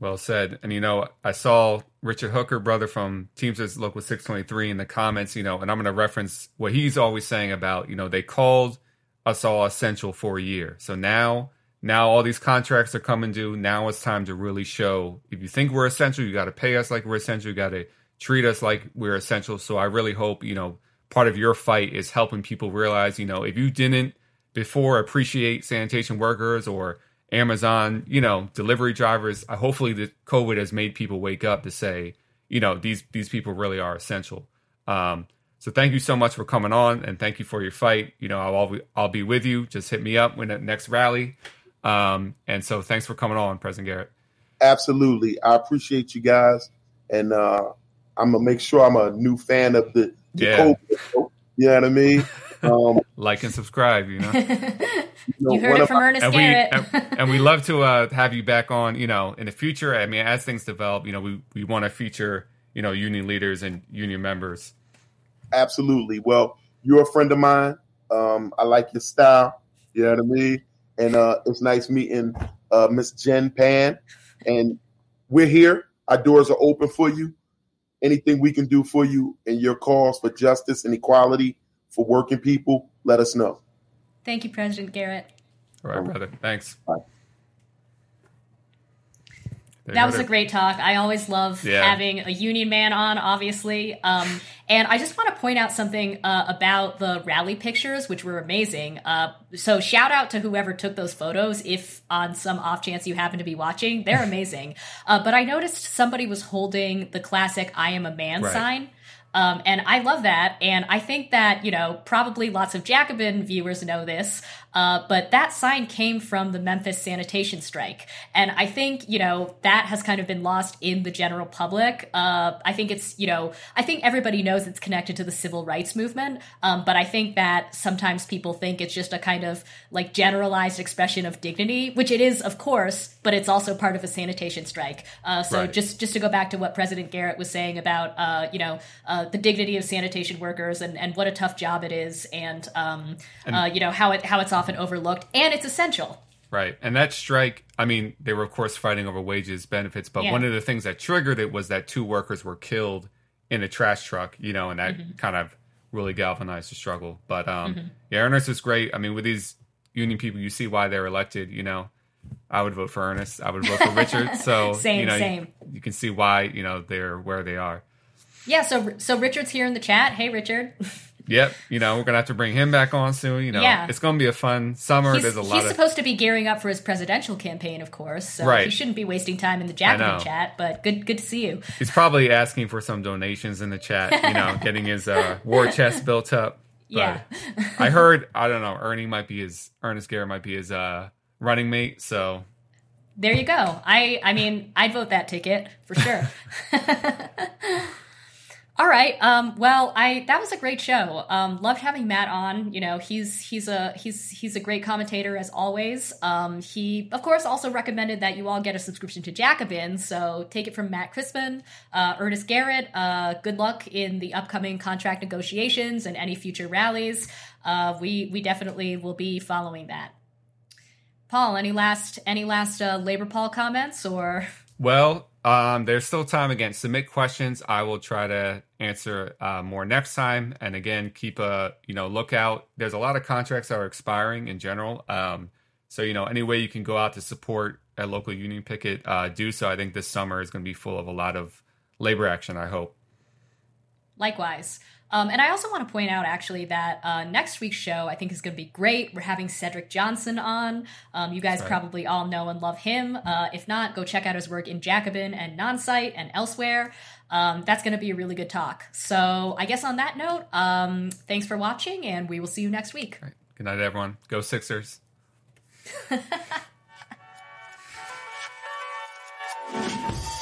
Well said. And you know, I saw Richard Hooker, brother from Teamsters Local 623, in the comments, you know, and I'm going to reference what he's always saying about, you know, they called us all essential for a year. So now, now all these contracts are coming due. Now it's time to really show if you think we're essential, you got to pay us like we're essential. You got to treat us like we're essential. So I really hope, you know, part of your fight is helping people realize, you know, if you didn't before appreciate sanitation workers or Amazon, you know, delivery drivers. Uh, hopefully, the COVID has made people wake up to say, you know, these these people really are essential. Um, so thank you so much for coming on, and thank you for your fight. You know, I'll I'll, I'll be with you. Just hit me up when the next rally. Um, and so thanks for coming on, President Garrett. Absolutely. I appreciate you guys. And uh, I'm going to make sure I'm a new fan of the, the Yeah. COVID show. You know what I mean? Um, Like and subscribe. You know. you know, you heard it from my- Ernest and we and, and we love to uh, have you back on. You know, in the future. I mean, as things develop, you know, we we want to feature you know union leaders and union members. Absolutely. Well, you're a friend of mine. Um, I like your style. You know what I mean? And uh, it's nice meeting uh, Miss Jen Pan. And we're here. Our doors are open for you. Anything we can do for you in your cause for justice and equality for working people, let us know. Thank you, President Garrett. All right, brother. Thanks. Bye. There you That was a great talk. I always love Yeah. having a union man on, obviously. Um, and I just want to point out something uh, about the rally pictures, which were amazing. Uh, so, shout out to whoever took those photos. If on some off chance you happen to be watching, they're amazing. uh, but I noticed somebody was holding the classic "I am a man" Right. sign. Um, and I love that. And I think that, you know, probably lots of Jacobin viewers know this, uh, but that sign came from the Memphis sanitation strike. And I think, you know, that has kind of been lost in the general public. Uh, I think it's, you know, I think everybody knows it's connected to the civil rights movement. Um, but I think that sometimes people think it's just a kind of like generalized expression of dignity, which it is, of course, but it's also part of a sanitation strike. Uh, so Right. just just to go back to what President Garrett was saying about uh, you know uh, the dignity of sanitation workers and, and what a tough job it is, and, um, uh, you know how it how it's often overlooked, and it's essential. Right. And that strike, I mean, they were, of course, fighting over wages, benefits, but Yeah. one of the things that triggered it was that two workers were killed in a trash truck, you know, and that Mm-hmm. kind of really galvanized the struggle. But um, yeah, Ernest is great. I mean, with these union people, you see why they're elected, you know. I would vote for Ernest. I would vote for Richard. So, Same, you know, same. You, you can see why, you know, they're where they are. Yeah. So so Richard's here in the chat. Hey, Richard. Yep. You know, we're going to have to bring him back on soon. You know, Yeah. it's going to be a fun summer. He's, There's a he's of. supposed to be gearing up for his presidential campaign, of course. So Right. he shouldn't be wasting time in the. Jacobin chat. But good good to see you. He's probably asking for some donations in the chat, you know, getting his uh, war chest built up. But Yeah. I heard, I don't know, Ernie might be his, Ernest Garrett might be his uh, running mate. So, There you go. I I mean, I'd vote that ticket for sure. All right. Um, well, I that was a great show. Um, loved having Matt on. You know, he's he's a he's he's a great commentator as always. Um, he of course also recommended that you all get a subscription to Jacobin. So take it from Matt Christman, uh, Ernest Garrett. Uh, good luck in the upcoming contract negotiations and any future rallies. Uh, we we definitely will be following that. Paul, any last any last uh, labor Paul comments or? Well, um, there's still time again. Submit questions. I will try to answer uh, more next time. And again, keep a you know lookout. There's a lot of contracts that are expiring in general. Um, so you know any way you can go out to support a local union picket, uh, do so. I think this summer is going to be full of a lot of labor action. I hope. Likewise. Um, and I also want to point out, actually, that uh, next week's show I think is going to be great. We're having Cedric Johnson on. Um, you guys right. probably all know and love him. Uh, if not, go check out his work in Jacobin and Nonsite and elsewhere. Um, that's going to be a really good talk. So I guess on that note, um, thanks for watching, and we will see you next week. Right. Good night, everyone. Go Sixers.